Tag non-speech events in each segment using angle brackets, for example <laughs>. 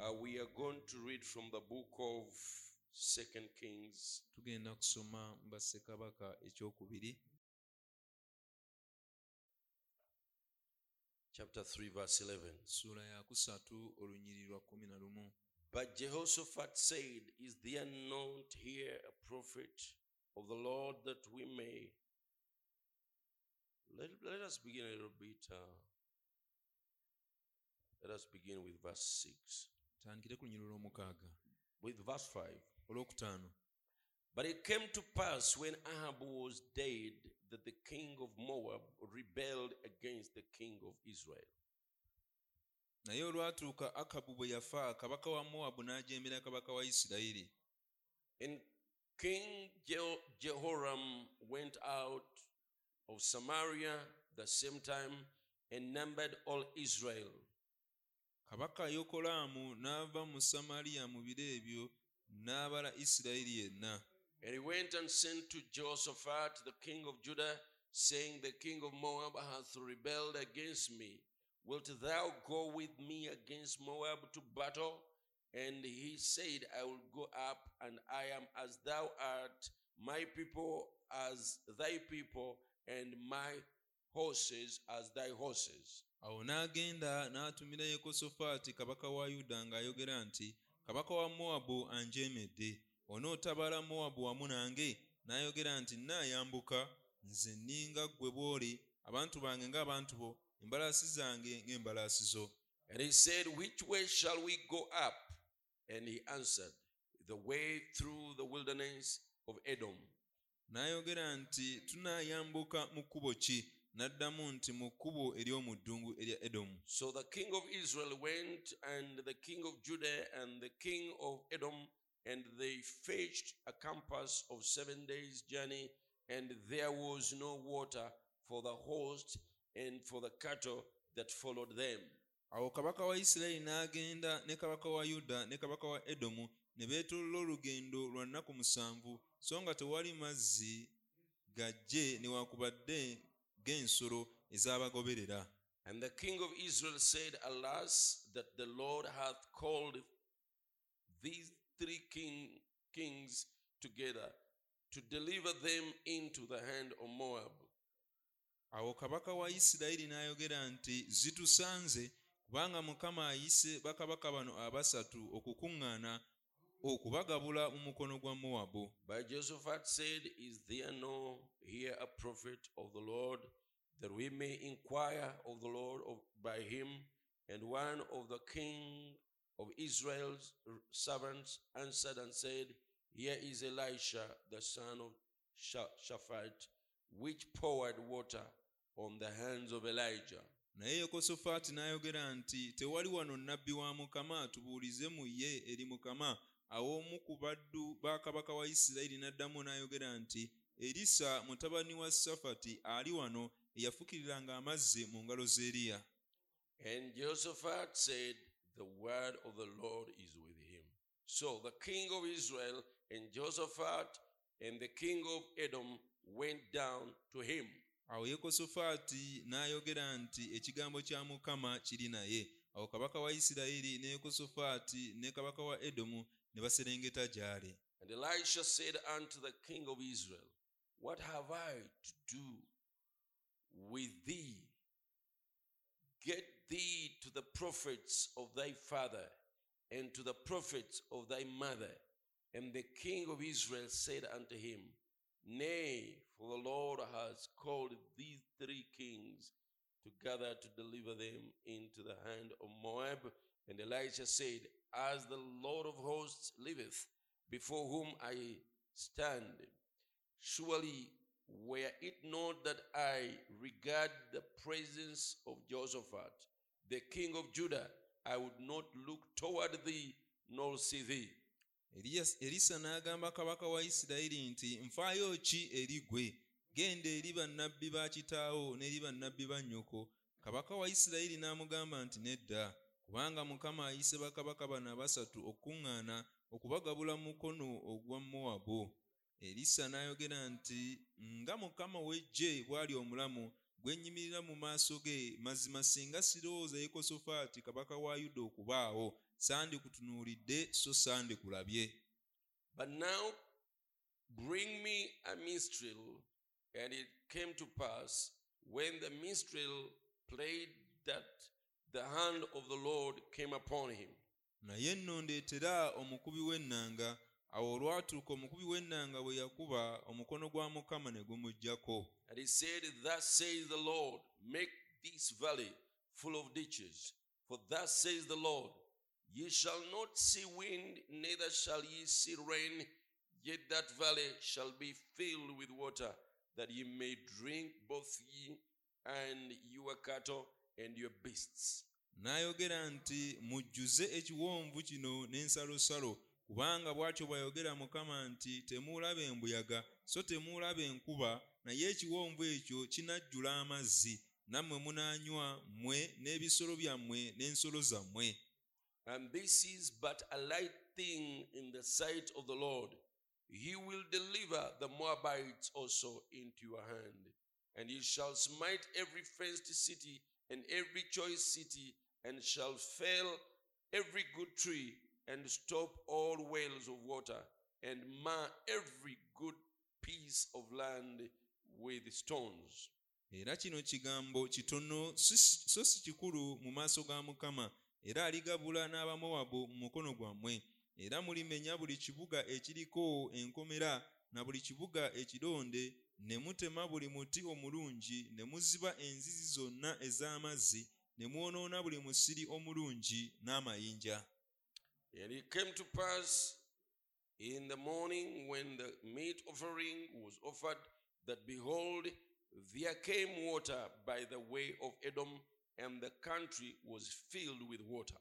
Uh, we are going to read from the book of Second Kings, tugenda kusoma mu bassekabaka ekyokubiri chapter 3, verse 11. ssuula ya kusatu lwa kumi na lumu But Jehoshaphat said, Is there not here a prophet of the Lord that we may? Let, let us begin a little bit. Uh, let us begin with verse 6. Tandikire ku lunyiri lw'omukaaga With verse 5. olwokutaano But it came to pass when Ahab was dead that the king of Moab rebelled against the king of Israel. naye olwatuuka akabu bwe yafa kabaka wa mowabu n'ajembera kabaka wa isirayiri And King Je- Jehoram went out of Samaria the same time and numbered all Israel. Kabaka yokolaamu n'ava mu samaliya mu biro ebyo n'abala isirayiri yenna And he went and sent to Jehoshaphat, the king of Judah, saying, The king of Moab hath rebelled against me. Wilt thou go with me against Moab to battle? And he said, I will go up, and I am as thou art, my people as thy people, and my horses as thy horses. awo n'agenda n'atumira yekosafaati kabaka wa yuda ng'ayogera nti kabaka wa mowabu anjeemedde onootabala mowabu wamu nange n'ayogera nti nnaayambuka nze nninga ggwe bw'oli abantu bange ng'abantu bo embalaasi zange ng'embalaasi zo And he said, Which way shall we go up? And he answered, The way through the wilderness of Edom. n'ayogera nti tunaayambuka mu kkubo ki n'addamu nti mu kkubo ery'omu ddungu erya edomu So the king of Israel went, and the king of Judah, and the king of Edom, and they fetched a compass of seven days' journey, and there was no water for the host and for the cattle that followed them. awo kabaka wa isirayiri n'agenda ne kabaka wa yuda ne kabaka wa edomu ne beetolola olugendo lwa nnaku musanvu so nga tewali mazzi gajje newaakubadde g'ensolo ez'abagoberera And the king of Israel said, Alas, that the Lord hath called these three king, kings together to deliver them into the hand of Moab. awo kabaka wa isirayiri n'ayogera nti zitusanze kubanga mukama ayise bakabaka bano abasatu okukuŋŋaana okubagabula mu mukono gwa mowabu But Jehoshaphat said, Is there no here a prophet of the Lord, that we may inquire of the Lord of, by him? And one of the king of Israel's servants answered and said, Here is Elisha, the son of Shaphat, which poured water on the hands of Elijah. naye yekosafaati n'ayogera nti tewali wano nnabbi wa mukama tubuulize mu ye eri mukama awo omu ku baddu ba kabaka wa isirayiri n'addamu n'ayogera nti erisa mutabani wa safati ali wano eyafukiriranga amazzi mu ngalo z'eriya And Jehoshaphat said, The word of the Lord is with him. So the king of Israel and Jehoshaphat and the king of Edom went down to him. awo yekosafaati n'ayogera nti ekigambo kya mukama kiri naye awo kabaka wa isirayiri ne yekosafaati ne kabaka wa edomu ne baserengeta gy'ali And Elisha said unto the king of Israel, What have I to do with thee? Get thee to the prophets of thy father and to the prophets of thy mother. And the king of Israel said unto him, Nay, for the Lord has called these three kings together to deliver them into the hand of Moab. And Elisha said, As the Lord of hosts liveth, before whom I stand, surely were it not that I regard the presence of Jehoshaphat, the king of Judah, I would not look toward thee nor see thee. Erisa n'agamba kabaka wa isirayiri nti nfaayo ki eri ggwe genda eri bannabbi ba kitaawo n'eri bannabbi ba nnyoko. Kabaka wa isirayiri n'amugamba nti nedda kubanga mukama ayise bakabaka bano abasatu okuŋŋaana okubagabula mu mukono ogwa mowabu erisa n'ayogera nti nga mukama w'eggye bw'ali omulamu gwe nnyimirira mu maaso ge mazima singa sirowooza yekosafaati kabaka wa yuda okubaawo sandikutunuulidde so sandikulabye But now bring me a minstrel. And it came to pass when the minstrel played that the hand of the Lord came upon him. naye omukubi w'ennanga awo olwatuuka omukubi w'ennanga bwe yakuba omukono gwa mukama ne gumuggyako And he said, Thus says the Lord, make this valley full of ditches. For thus says the Lord, Ye shall not see wind, neither shall ye see rain, yet that valley shall be filled with water, that ye may drink both ye and your cattle and your beasts. n'ayogera nti mujjuze ekiwonvu kino n'ensalosalo kubanga bw'atyo bw'ayogera mukama nti temuulaba embuyaga so temuulaba enkuba naye ekiwonvu ekyo kinajjula amazzi nammwe munaanywa mmwe n'ebisolo byammwe n'ensolo zammwe And this is but a light thing in the sight of the Lord. He will deliver the Moabites also into your hand. And ye shall smite every fenced city and every choice city, and shall fell every good tree, and stop all wells of water, and mar every good piece of land with stones. era kino kigambo kitono so si kikulu mu maaso ga mukama era aligabula n'abamowabu mu mukono gwammwe era mulimenya buli kibuga ekiriko enkomera na buli kibuga ekidonde ne mutema buli muti omulungi ne muziba enzizi zonna ez'amazzi ne mwonoona buli musiri omulungi n'amayinja And it came to pass in the morning when the meat offering was offered that behold, there came water by the way of Edom, and the country was filled with water.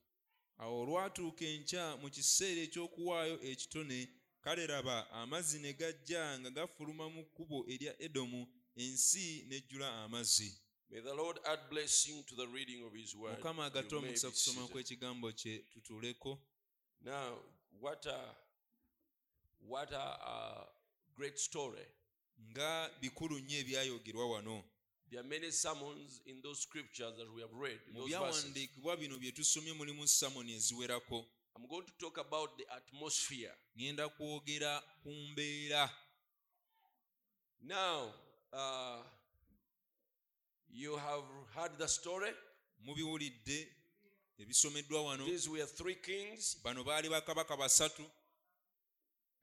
awo olwatuuka enkya mu kiseera eky'okuwaayo ekitone kale laba amazzi ne gajja nga gafuluma mu kkubo erya edomu ensi nejjula amazzi May the Lord add blessing to the reading of His word. mukama agatte omukisa kusoma kw'ekigambo kye tutuuleko Now, what a what a, uh great story! nga bikulu nnyo ebyayogerwa wano There are many sermons in those scriptures that we have read. mu byawandiikibwa bino bye tusomye mulimu samoni eziwerako I'm going to talk about the atmosphere. ŋŋenda kwogera ku mbeera. Now, uh, you have heard the story. mubiwulidde ebisomeddwa wano. These were three kings, bano baali bakabaka basatu.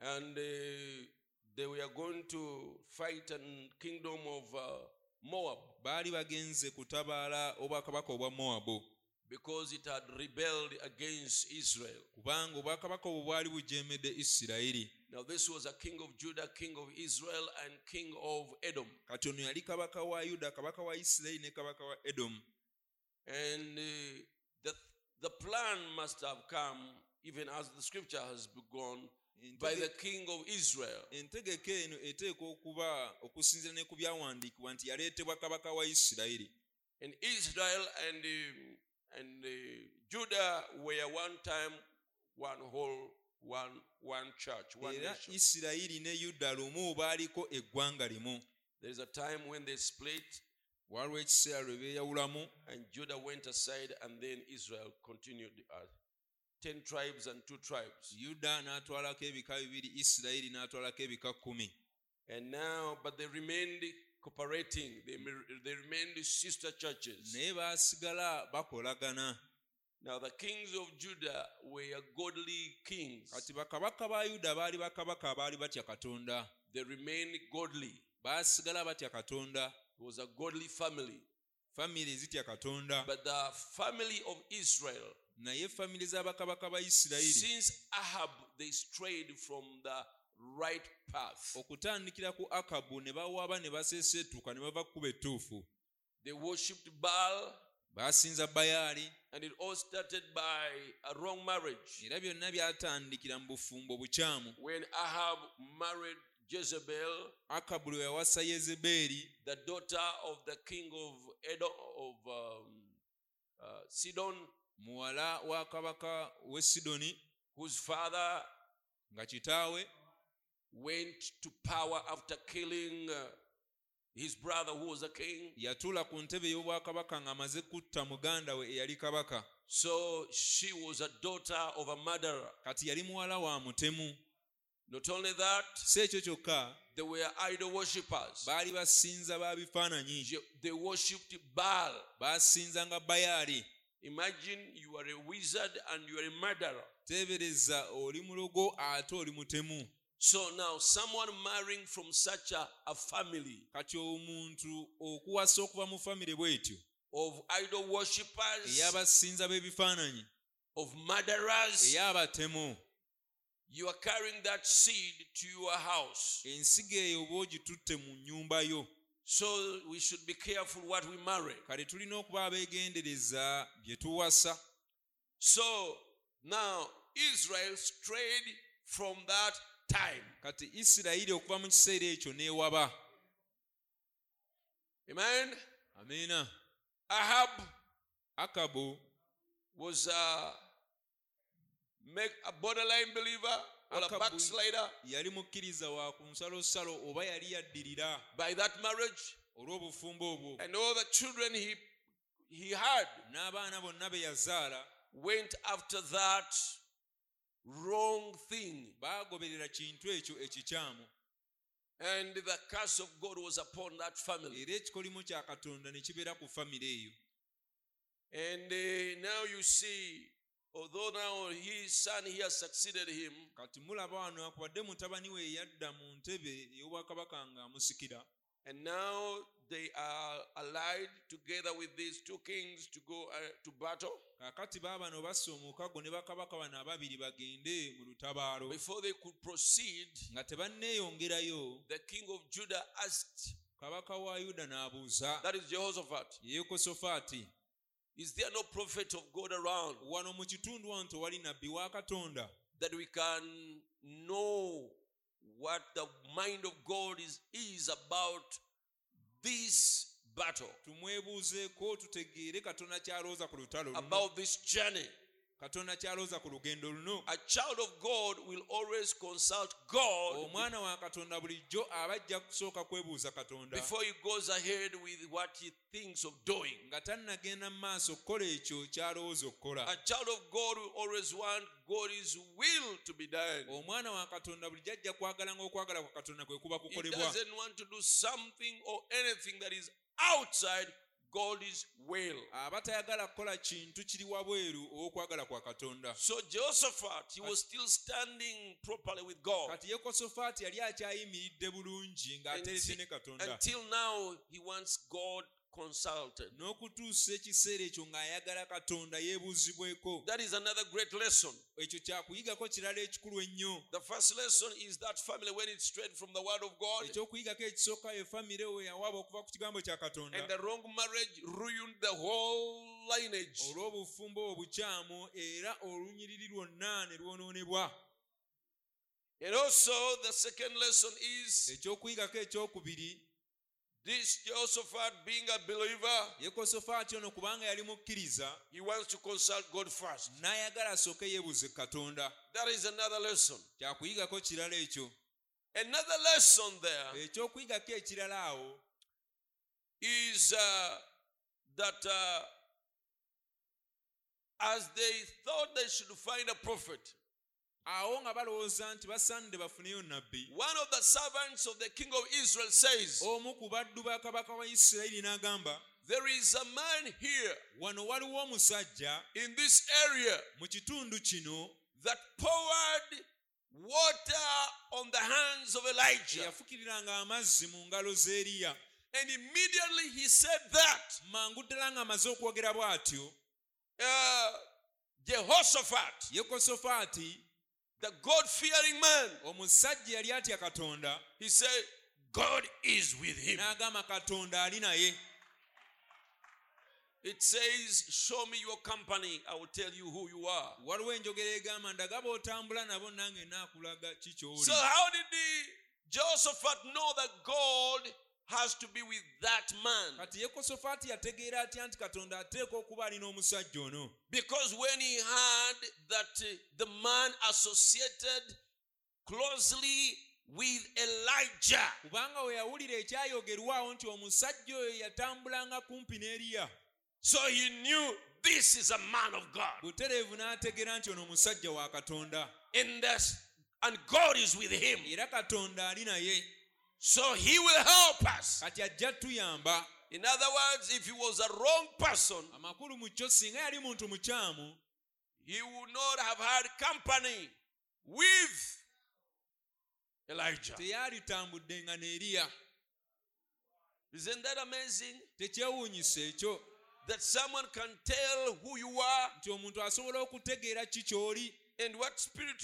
And uh, they were going to fight a kingdom of uh, Moab. Baali bagenze kutabaala obwakabaka obwa mowabu because it had rebelled against Israel. kubanga obwakabaka obwo bwali bujeemedde isirayiri Now, this was a king of Judah, king of Israel, and king of Edom. kati ono yali kabaka wa yuda kabaka wa isirayiri ne kabaka wa edomu And uh, the, the plan must have come, even as the scripture has begun, by the king of Israel. entegeka eno eteekwa okuba okusinziira ne ku byawandiikibwa nti yaleetebwa kabaka wa isirayiri And Israel and, um, and uh, Judah were one time one whole, one, one church, one era nation. isirayiri ne yuda lumu baaliko eggwanga limu There is a time when they split, waliwo ekiseera lwe beeyawulamu and Judah went aside, and then Israel continued. Uh, Ten tribes and two tribes. yuda n'atwalako ebika bibiri isirayiri n'atwalako ebika kkumi And now, but they remained cooperating, they, they remained sister churches. naye baasigala bakolagana. Now, the kings of Judah were godly kings, kati bakabaka ba yuda baali bakabaka abaali batya katonda. They remained godly. baasigala batya katonda. It was a godly family. famire ezitya katonda. But the family of Israel, naye famire z'abakabaka ba isirayiri. since Ahab, they strayed from the right path. okutandikira ku akabu ne bawaaba ne baseeseetuuka ne bava kkuba ettuufu They worshipped Baal, baasinza bayaali and it all started by a wrong marriage. era byonna byatandikira mu bufumbo bukyamu When Ahab married Jezebel, akabu yawasa yezebeeri the daughter of the king of Edom, of um, uh, Sidon, muwala wa kabaka w'e sidoni whose father nga kitaawe went to power after killing uh, his brother who was a king. yatuula ku ntebe ng'amaze kutta muganda we eyali kabaka So she was a daughter of a murderer. kati yali muwala wa mutemu Not only that, si ekyo kyokka they were idol worshippers. baali basinza ba bifaananyi They worshipped Baal. basinzanga bayaali Imagine you are a wizard and you are a murderer. teebereza oli mulogo ate oli mutemu So now, someone marrying from such a, a family kati omuntu okuwasa okuva mu famire bw'etyo of idol worshippers, ey'abasinza b'ebifaananyi of murderers, ey'abatemu you are carrying that seed to your house. ensigo eyo oba ogitutte mu nnyumba yo So we should be careful what we marry. kale tulina okuba abeegendereza bye tuwasa So now Israel strayed from that time. kati isirayiri okuva mu kiseera ekyo n'ewaba Amen. amiina Ahab akabu was a make a borderline believer or a backslider yali mukkiriza wa ku nsalosalo oba yali yaddirira by that marriage, olw'obufumbo obwo and all the children he he had n'abaana bonna be yazaala went after that wrong thing, baagoberera kintu ekyo ekikyamu. And the curse of God was upon that family. era ekikolimo kya katonda ne kibeera ku famire eyo. And uh, now you see, although now his son he has succeeded him, kati mulaba wano akubadde mutabani we yadda mu ntebe ey'obwakabaka ng'amusikira and now they are allied together with these two kings to go uh, to battle. kaakati baabano omukago ne bakabaka bano ababiri bagende mu lutabaalo Before they could proceed, nga tebanneeyongerayo the king of Judah asked, kabaka wa yuda n'abuuza that is Jehoshaphat, yekosofaati is there no prophet of God around wano mu kitundu wano tewali nabbi wa katonda that we can know what the mind of God is, is about this battle, tumwebuuzeeko tutegeere katonda kyalooza ku lutalo luno about this journey? Katonda kyalooza ku lugendo luno A child of God will always consult God omwana wa katonda bulijjo aba ajja kusooka kwebuuza katonda before he goes ahead with what he thinks of doing. nga tannagenda mu maaso okukola ekyo kyalowooza okukola A child of God will always want God's will to be done. omwana wa katonda bulijjo ajja okwagala kwa katonda kwe kuba He kukolebwa doesn't want to do something or anything that is outside God's will. aba tayagala kukola kintu kiri wabweru ow'okwagala kwa katonda So Jehoshaphat, he was still standing properly with God. kati yali akyayimiridde bulungi ne katonda Until now, he wants God consulted. n'okutuusa ekiseera ekyo ng'ayagala katonda yeebuuzibweko That is another great lesson. ekyo kyakuyigako kirala ekikulu ennyo The first lesson is that family when it strayed from the word of God ekyokuyigako ekisooka ye famire we yawaaba okuva ku kigambo kya katonda and the wrong marriage ruined the whole lineage. olw'obufumbo obukyamu era olunyiriri lwonna ne lwonoonebwa And also, the second lesson is ekyokuyigako ekyokubiri this Jehoshaphat being a believer, yekosofaati ono kubanga yali mukkiriza he wants to consult God first. n'ayagala asooke yeebuuze katonda That is another lesson. kyakuyigako kirala ekyo Another lesson there ekyokuyigako ekirala awo is uh, that uh, as they thought they should find a prophet, awo nga balowooza nti basaanidde bafuneyo nabbi one of the servants of the king of Israel says, omu ku baddu ba kabaka wa isirayiri n'agamba There is a man here wano waliwo omusajja in this area mu kitundu kino that poured water on the hands of Elijah. eyafukiriranga amazzi mu ngalo z'eriya And immediately he said that mangu ddala ng'amaze okwogera bw'atyo uh, Jehoshaphat, yekosofaati the God fearing man, omusajja yali atya katonda? He said, God is with him. n'agamba katonda ali naye. It says, Show me your company, I will tell you who you are. waliwo enjogera egamba ndaga b'otambula nabo nange naakulaga ki ky'oli? So, how did the Jehoshaphat know that God has to be with that man? kati yekosofaati yategeera atya nti katonda ateeka okuba alina omusajja ono Because when he heard that uh, the man associated closely with Elijah, kubanga we yawulira ekyayogerwawo nti omusajja oyo yatambulanga kumpi n'eriya so he knew this is a man of God. butereevu n'ategeera nti ono musajja wa katonda this, and God is with him. era katonda ali naye So he will help us. kati ajja tuyamba In other words, if he was a wrong person, amakulu mu kyo singa yali muntu mukyamu he would not have had company with Elijah. teyalitambudde nga ne Isn't that amazing? tekyewuunyisa ekyo That someone can tell who you are nti omuntu asobola okutegeera ki ky'oli and what spirit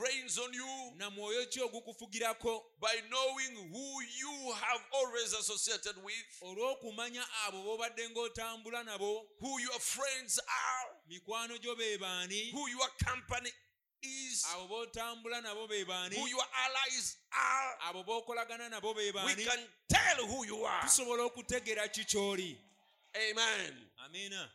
reigns on you na mwoyo ki ogukufugirako by knowing who you have always associated with, olw'okumanya abo b'obadde ng'otambula nabo who your friends are, mikwano gyo be baani who your company is, abo b'otambula nabo be baani who your allies are. abo b'okolagana nabo be We can tell who you are. tusobola okutegeera ki ky'oli Amen. amiina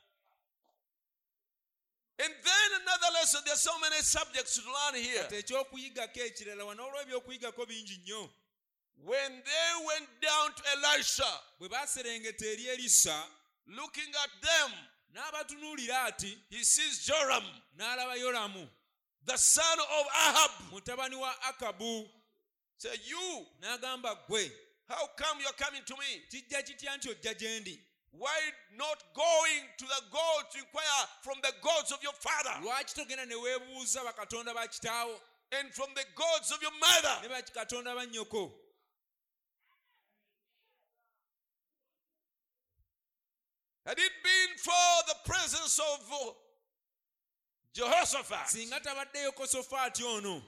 And then another lesson. There's so many subjects to learn here. kati ekyokuyigako ekirala wano olw'ebyokuyigako bingi nnyo When they went down to Elisha, bwe baaserengeta eri erisa looking at them, n'abatunuulira ati he sees Joram, n'alaba yolamu the son of Ahab. mutabani wa akabu Say, You, n'agamba how come you're coming to me? kijja kitya nti ojja gye ndi Why not going to the gods to inquire from the gods of your father? Lwaki togenda ne weebuuza bakatonda ba kitaawo? And from the gods of your mother? bakatonda ba nnyoko? Had it been for the presence of uh, Jehoshaphat, singa tabaddeyo kosofaati ono.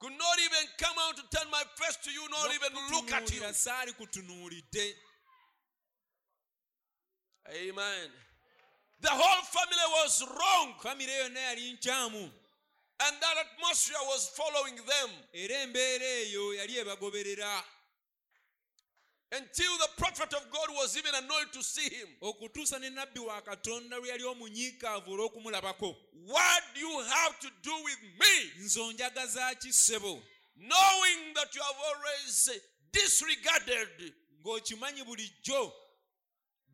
could not even come out to turn my face to you, not even look at you. N'okutunuulira saali kutunuulidde Amen. The whole family was wrong, famire yonna yali nkyamu and that atmosphere was following them era embeera eyo yali ebagoberera until the prophet of God was even annoyed to see him. okutuusa ne nabbi wa katonda lwe yali omunyiikaavu olw'okumulabako What do you have to do with me? nze onjagaza ki ssebo Knowing that you have always disregarded ng'okimanyi bulijjo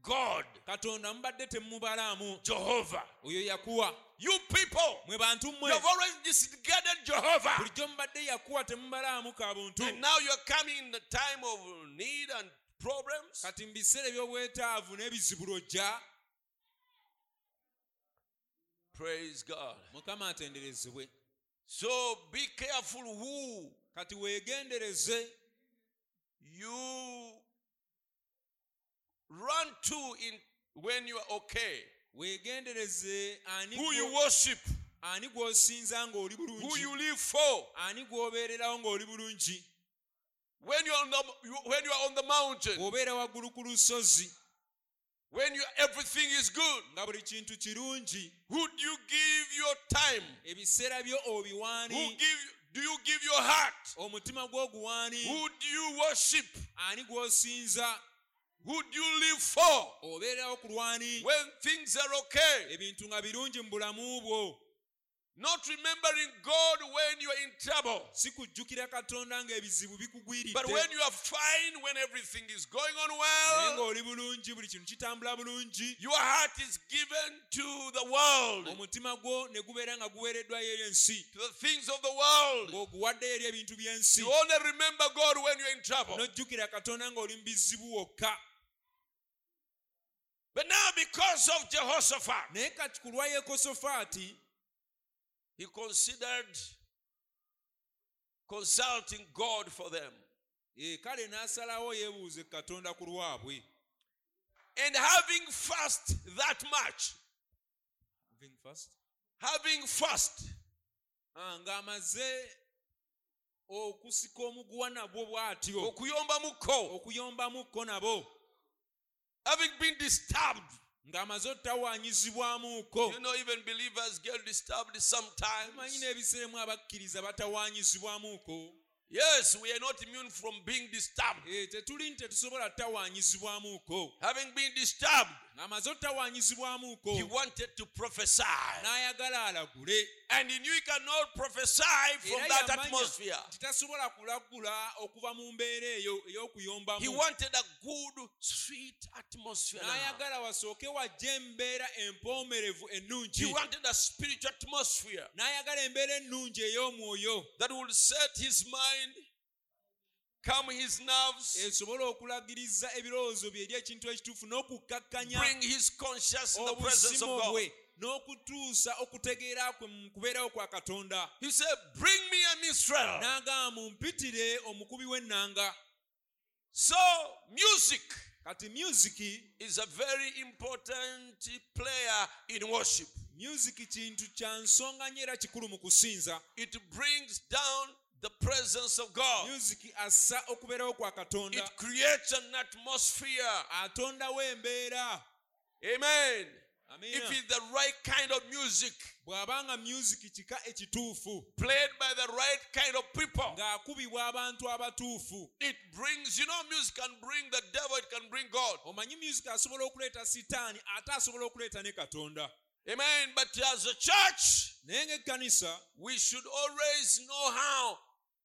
God, katonda mubadde temubalaamu Jehovah. oyo yakuwa You people, mwe bantu you've always disregarded Jehovah. bulijjo mubadde yakuwa temubalaamu ka buntu And now you are coming in the time of need and problems. kati mu biseera eby'obwetaavu n'ebizibu lwojja Praise God. mukama atenderezebwe So be careful who kati weegendereze you run to in when you are okay. weegendereze ani Who you gwo- worship, ani gw'osinza ng'oli who bulungi you live for. ani gw'obeererawo ng'oli bulungi When you are on the when you are on the mountain, bw'obeera waggulu ku lusozi when you everything is good. nga buli kintu kirungi Who do you give your time? ebiseera byo Who give do you give your heart? omutima gw'oguwaani Who do you worship? ani gw'osinza Who do you live for? obeerawo ku lwani When things are okay. ebintu nga birungi mu bulamu bwo Not remembering God when you are in trouble. si kujjukira katonda ng'ebizibu But when you are fine, when everything is going on well, ng'oli bulungi buli kintu kitambula bulungi your heart is given to the world, omutima gwo ne gubeera nga guweereddwayo eri ensi to the things of the world. ng'oguwaddeyo eri ebintu by'ensi You only remember God when you're in trouble. But now, because of Jehoshaphat, naye kati ku lwa he considered consulting God for them. kale n'asalawo yeebuuze katonda ku lwabwe. And having fast that much, having fast, Ah, ng'amaze okusika omuguwa nabwo bw'atyo. okuyombamuko, okuyombamuko nabo having been disturbed. ng'amaze otawaanyizibwamuko You know, even believers get disturbed manyi sometimes. n'ebiseeremu abakkiriza batawaanyizibwamuko Yes, we are not immune from being disturbed. Eh, tetuli tetusobola tawaanyizibwamuko Having been disturbed, ng'amaze ottawaanyizibwamuko n'ayagala alagule. And he knew he cannot prophesy from that atmosphere. He wanted a good, sweet atmosphere. He wanted a spiritual atmosphere that would set his mind calm his nerves, esobole okulagiriza ebirowoozo bye eri ekintu ekituufu n'okukkakkanya bring his conscience in the presence of God. n'okutuusa okutegeera kwe mu kubeerawo kwa katonda He said, Bring me a minstrel. n'agamba mumpitire omukubi w'ennanga So, music kati musiki is a very important player in worship. musiki kintu kya nsonga nnyo era kikulu mu kusinza It brings down the presence of God. musiki assa okubeerawo kwa katonda It creates an atmosphere. Amen. Amina. If it's the right kind of music, bw'abanga musiki kika ekituufu played by the right kind of people, ng'akubibwa abantu abatuufu it brings, you know, music can bring the devil, it can bring God. omanyi musiki asobola okuleeta sitaani ate asobola okuleeta ne katonda Amen. But as a church, naye ng'ekkanisa we should always know how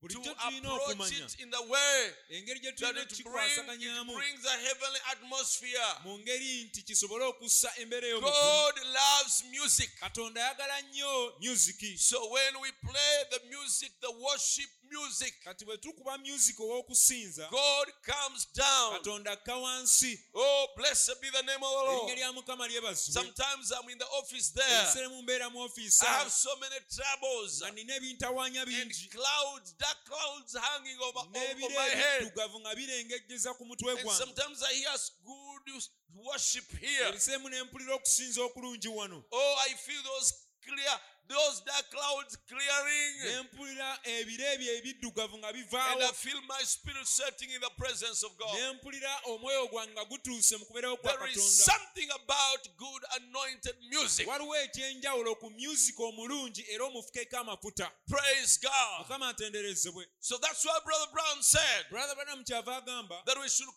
to approach it in the way that it, bring, it brings a heavenly atmosphere. mu ngeri nti kisobole okussa embeera God loves music. katonda ayagala nnyo musiki So when we play the music, the worship music, kati bwe tukuba musiki ow'okusinza God comes down. katonda akka wansi Oh, blessed be the name of the Lord. lya mukama lyebazibwe Sometimes I'm in the office there. ebiseera mu mbeera mu ofiisi I have so many troubles nga nina ebintawaanya and bingi clouds, dark clouds hanging over, over my head. ebiddugavu nga birengejjeza ku mutwe And gwange sometimes I hear good worship here. ebiseemu ne mpulira okusinza okulungi wano Oh, I feel those clear, those dark clouds clearing. ne mpulira ebire ebyo ebiddugavu nga And I bivaawo feel my spirit setting in the presence of God. ne mpulira omwoyo gwange nga gutuuse mu kubeerawo kwa There is katonda something about good anointed music. waliwo ekyenjawulo ku musiki omulungi era omufukeko amafuta Praise God. mukama atenderezebwe So that's why Brother Brown said brother banamu kyava agamba that we should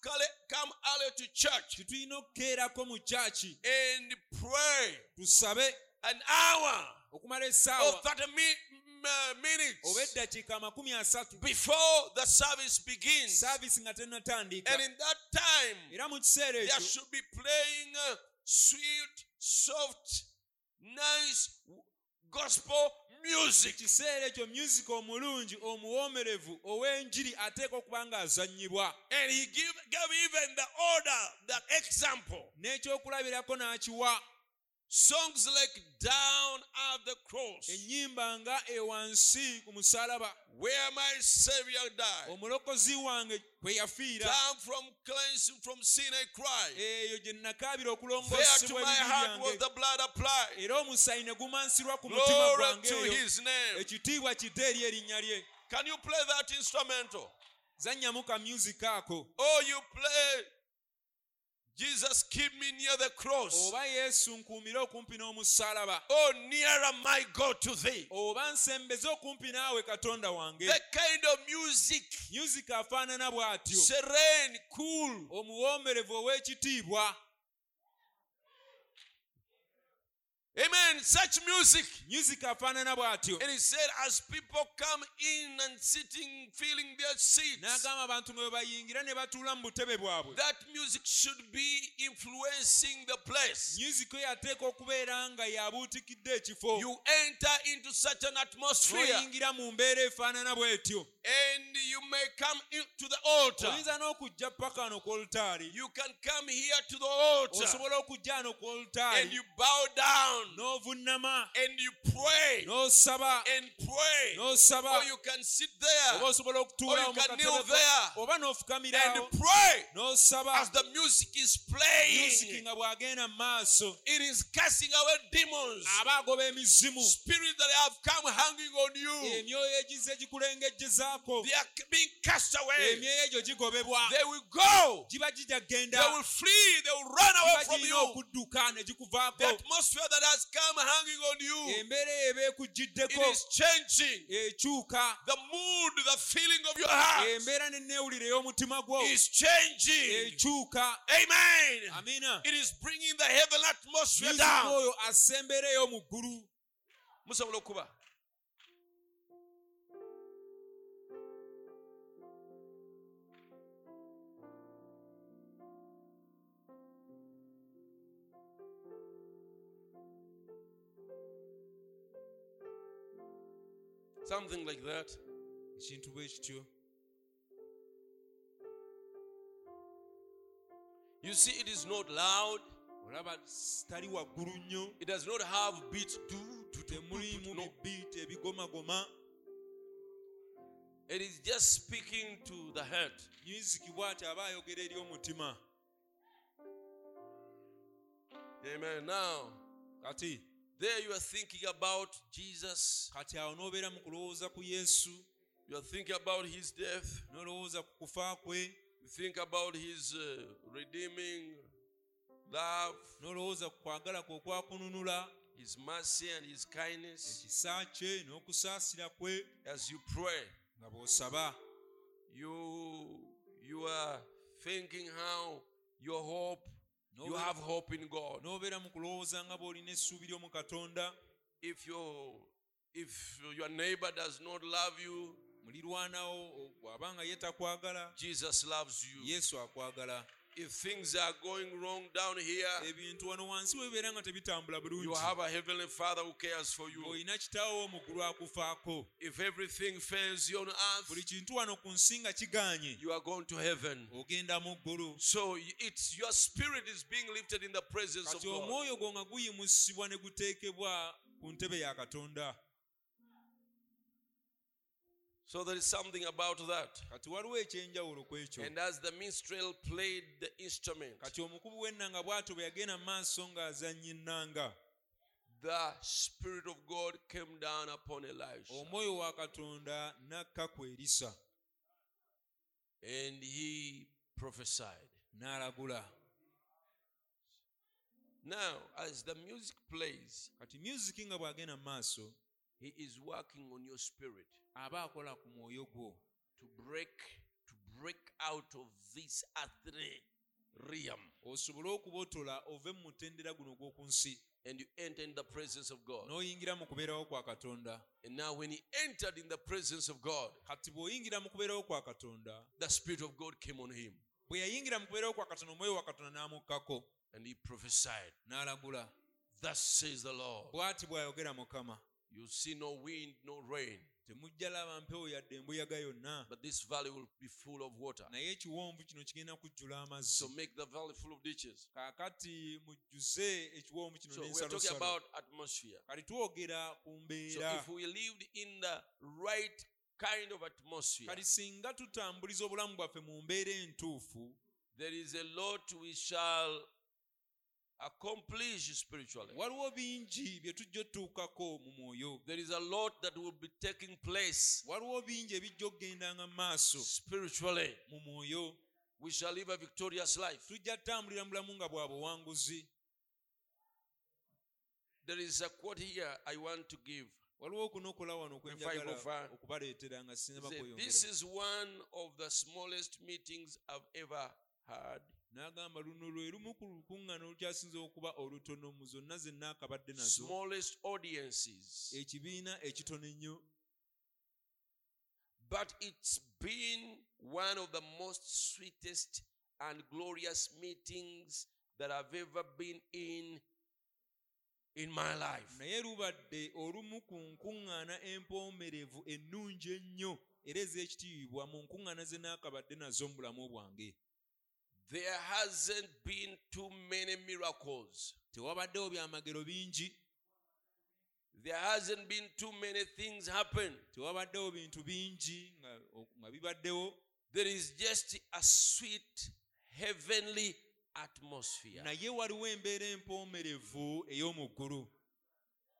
come early to church tetulina okukeerako mu kyaki and pray tusabe an hour okumala essaawa 30 mi- m- uh, oba eddakiika amakumi asatu before the service begins. saavisi nga tennatandika And in that time, era mu kiseera there ekyo should be playing uh, sweet, soft, nice gospel music. kiseera ekyo musiki omulungi omuwoomerevu ow'enjiri ateeka okuba ng'azannyibwa And he gave even the order, the example. n'ekyokulabirako n'akiwa Songs like Down at the Cross, ennyimba nga ewansi ku musalaba where my Savior died. omulokozi wange kwe yafiira Down from cleansing from sin I cry. eyo gye nakaabira my ebibi byange the blood applied. era omusaayi ne gumansirwa ku mutima Glory gwange to eyo his name. ekitiibwa kidde eri erinnya lye Can you play that instrumental? zannyamu ka musiki ako Oh, you play Jesus, keep me near the cross. oba yesu nkuumire okumpi n'omusalaba Oh, nearer my God to thee. oba nsembeze okumpi naawe katonda wange. The kind of music, afaanana bw'atyo. Serene, cool, omuwoomerevu ow'ekitiibwa Amen. Such music. musiki afaanana bw'atyo. And he said, as people come in and sitting, feeling their seats, n'agamba abantu bwe bayingira ne batuula mu butebe bwabwe. that music should be influencing the place. musiki oyo ateeka okubeera nga yabuutikidde ekifo. You enter into such an atmosphere, n'oyingira mu mbeera efaanana bw'etyo. And you may come into the altar. oyinza n'okujja paka wano ku olutaali. You can come here to the altar, osobola okujja wano ku and you bow down, n'ovunnama and you pray, n'osaba and pray. n'osaba Or you can sit there. Oba osobola Or you can kneel there. Oba and pray. N'osaba as the music is playing. nga bw'agenda mu maaso. It is casting away demons, aba agoba emizimu. Spirits that have come hanging on you. emyoyo egize gikulengejjezaako. They are being cast away. emyoyo egyo gigobebwa. They will go. giba They will flee. They will run away from you. okudduka ne The atmosphere that has come hanging on you, embeera eba it ekuggiddeko changing. ekyuka The mood, the feeling of your heart embeera n'enneewulire ey'omutima gwo is changing. ekyuka Amen. amina It is bringing the heaven atmosphere down. oyo assa embeera ggulu musobola okuba something like that. Ekintu bwe kityo you see it is not loud. Olaba tali waggulu nnyo. It does not have beat. Temulimu bibiiti ebigomagoma. It is just speaking to the heart. Musiki bw'ati aba ayogera eri omutima. Amen. Now kati there you are thinking about jesus. Kati awo n'obeera mu kulowooza ku yesu. You are thinking about his death. N'olowooza ku kufa kwe. You think about his uh, redeeming love. N'olowooza ku kwagala kwe okwakununula his mercy and his kindness. Ekisa kye n'okusaasira kwe. As you pray nga bw'osaba. you you are thinking how your hope you have hope in god. n'obeera mu kulowooza nga bw'olina essuubi ly'omu katonda. If your if your neighbor does not love you mulirwanawo bw'aba nga ye takwagala jesus loves you. Yesu akwagala if things are going wrong down here ebintu wano wansi webibeera nga tebitambula bulungi. you have a heavenly father who cares for you. Ng'olina kitaawo mu akufaako. If everything fails you on earth buli kintu wano ku nsi nga kigaanye you are going to heaven. ogenda mu ggulu. So it's your spirit is being lifted in the presence of god. omwoyo gwo nga guyimusibwa ne guteekebwa ku ntebe ya katonda so there is something about that. Kati waliwo ekyenjawulo ku ekyo. And as the minstrel played the instrument kati omukubi w'ennanga bw'atyo bwe yagenda mu maaso ng'azannya ennanga the spirit of god came down upon elisha. Omwoyo wa katonda n'akka ku erisa. And he prophesied. N'alagula. Now as the music plays kati musiki nga bw'agenda mu maaso he is working on your spirit aba akola ku mwoyo gwo. to break to break out of this earthly realm. Osobole okubotola ove mu mutendera guno nsi and you enter in the presence of god. N'oyingira mu kubeerawo kwa katonda. And now when he entered in the presence of god kati bw'oyingira mu kubeerawo kwa katonda the spirit of god came on him. bwe yayingira mu kubeerawo kwa katonda omwoyo wa katonda n'amukkako. And he prophesied n'alagula. Thus says the lord. Bw'ati bw'ayogera mukama you see no wind no rain. Temujja laba mpewo yadde embuyaga yonna. But this valley will be full of water. Naye ekiwonvu kino kigenda kujjula so make the valley full of ditches. Kaakati mujjuze ekiwonvu kino so we're talking about atmosphere. Kati twogera ku so if we lived in the right kind of atmosphere kati singa tutambuliza obulamu bwaffe mu mbeera entuufu there is a lot we shall accomplish spiritually. Waliwo bingi bye tujja otuukako mu mwoyo. There is a lot that will be taking place waliwo bingi ebijja okugendanga mu maaso spiritually. mu mwoyo. We shall live a victorious life. Tujja tutambulira mu nga bwa buwanguzi. There is a quote here i want to give. Waliwo okunokola wano okwenjagala Five five. okubaleetera nga sinaba kweyongera this is one of the smallest meetings i've ever had n'agamba luno lwe lumu ku lukuŋŋaana olukyasinza okuba olutono mu zonna ze naakabadde nazo ekibiina ekitono ennyo. But it's been one of the most sweetest and glorious meetings that I've ever been in in my life. naye lubadde olumu ku nkuŋŋaana empoomerevu ennungi ennyo era ez'ekitiibwa mu nkuŋŋaana ze naakabadde nazo mu bulamu bwange There hasn't been too many miracles. tewabaddewo byamagero bingi There hasn't been too many things happen. tewabaddewo bintu bingi nga, bibaddewo There is just a sweet heavenly atmosphere. naye waliwo embeera empoomerevu ey'omu ggulu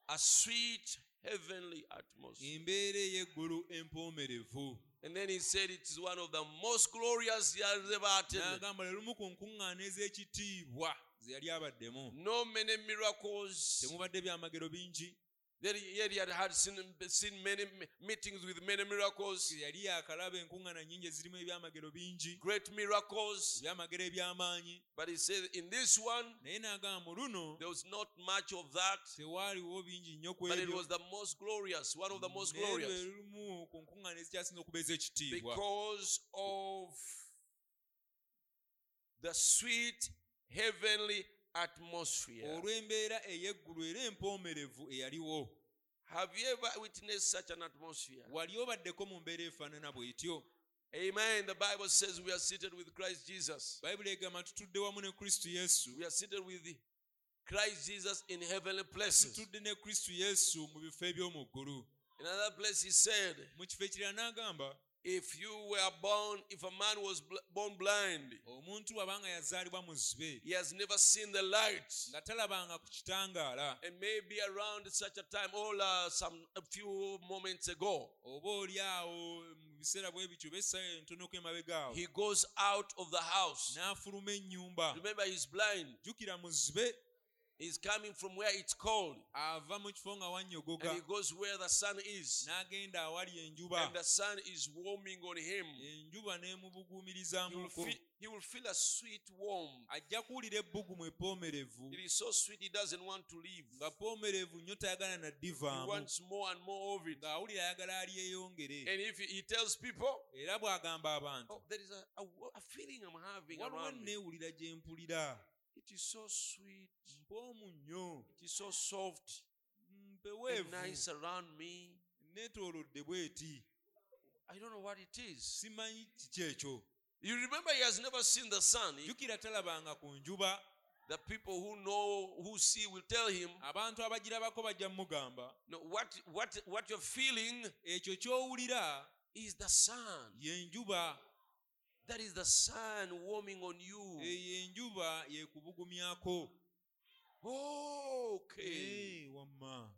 A sweet heavenly atmosphere. embeera ey'eggulu empoomerevu And then he said it is one of the most glorious he has ever attended. n'agamba lwe lumu ku nkuŋŋaana ez'ekitiibwa ze yali abaddemu No many miracles. temubadde byamagero bingi That he, yet he had had seen, seen many meetings with many miracles, yali yakalaba enkuŋŋaana nnyingi ezirimu ebyamagero bingi. Great miracles. ebyamagero eby'amaanyi. But he said in this one, naye n'agamba mu luno there was not much of that, tewaaliwo bingi nnyo ku but it was the most glorious, one of the most naye lwe glorious. lumu ku nkuŋŋaana ezikyasinza okuba ez'ekitiibwa because of the sweet heavenly atmosphere. olw'embeera ey'eggulu era empoomerevu eyaliwo Have you ever witnessed such an atmosphere? wali obaddeko mu mbeera efaanana bw'etyo Amen. The Bible says we are seated with Christ Jesus. bayibuli egamba tutudde wamu ne yesu We are seated with Christ Jesus in heavenly places. tutudde ne kristo yesu mu bifo eby'omu ggulu In another place, he said, mu kifo ekirala n'agamba If you were born, if a man was bl- born blind, omuntu abanga yazaalibwa muzibe he has never seen the light. nga talabanga ku kitangaala And maybe around such a time, all uh, some a few moments ago, oba oli awo mu biseera bwe bityo bessaayo entonoko emabega awo he goes out of the house. Remember, he's blind. He's coming from where it's cold. ava mu kifo nga wannyogoga And he goes where the sun is. n'agenda awali enjuba And the sun is warming on him. enjuba He will, feel, he will feel a sweet warmth. ajja kuwulira ebbugumu epoomerevu It is so sweet, he doesn't want to leave. nga poomerevu nnyo tayagala na He wants more and more of it. ng'awulira ayagala alyeyongere And if he, he tells people, era bw'agamba abantu Oh, there is a, a, a feeling I'm having waliwo around me. neewulira gye mpulira It is so sweet. It is so soft and nice around me. I don't know what it is. You remember he has never seen the sun. He- jjukira talabanga ku njuba the people who know, who see, will tell him, abantu abagirabako bajja mugamba no, what, what, what you're feeling is the sun. That is the sun warming on you. eyo enjuba yekubugumyako Okay. Wamma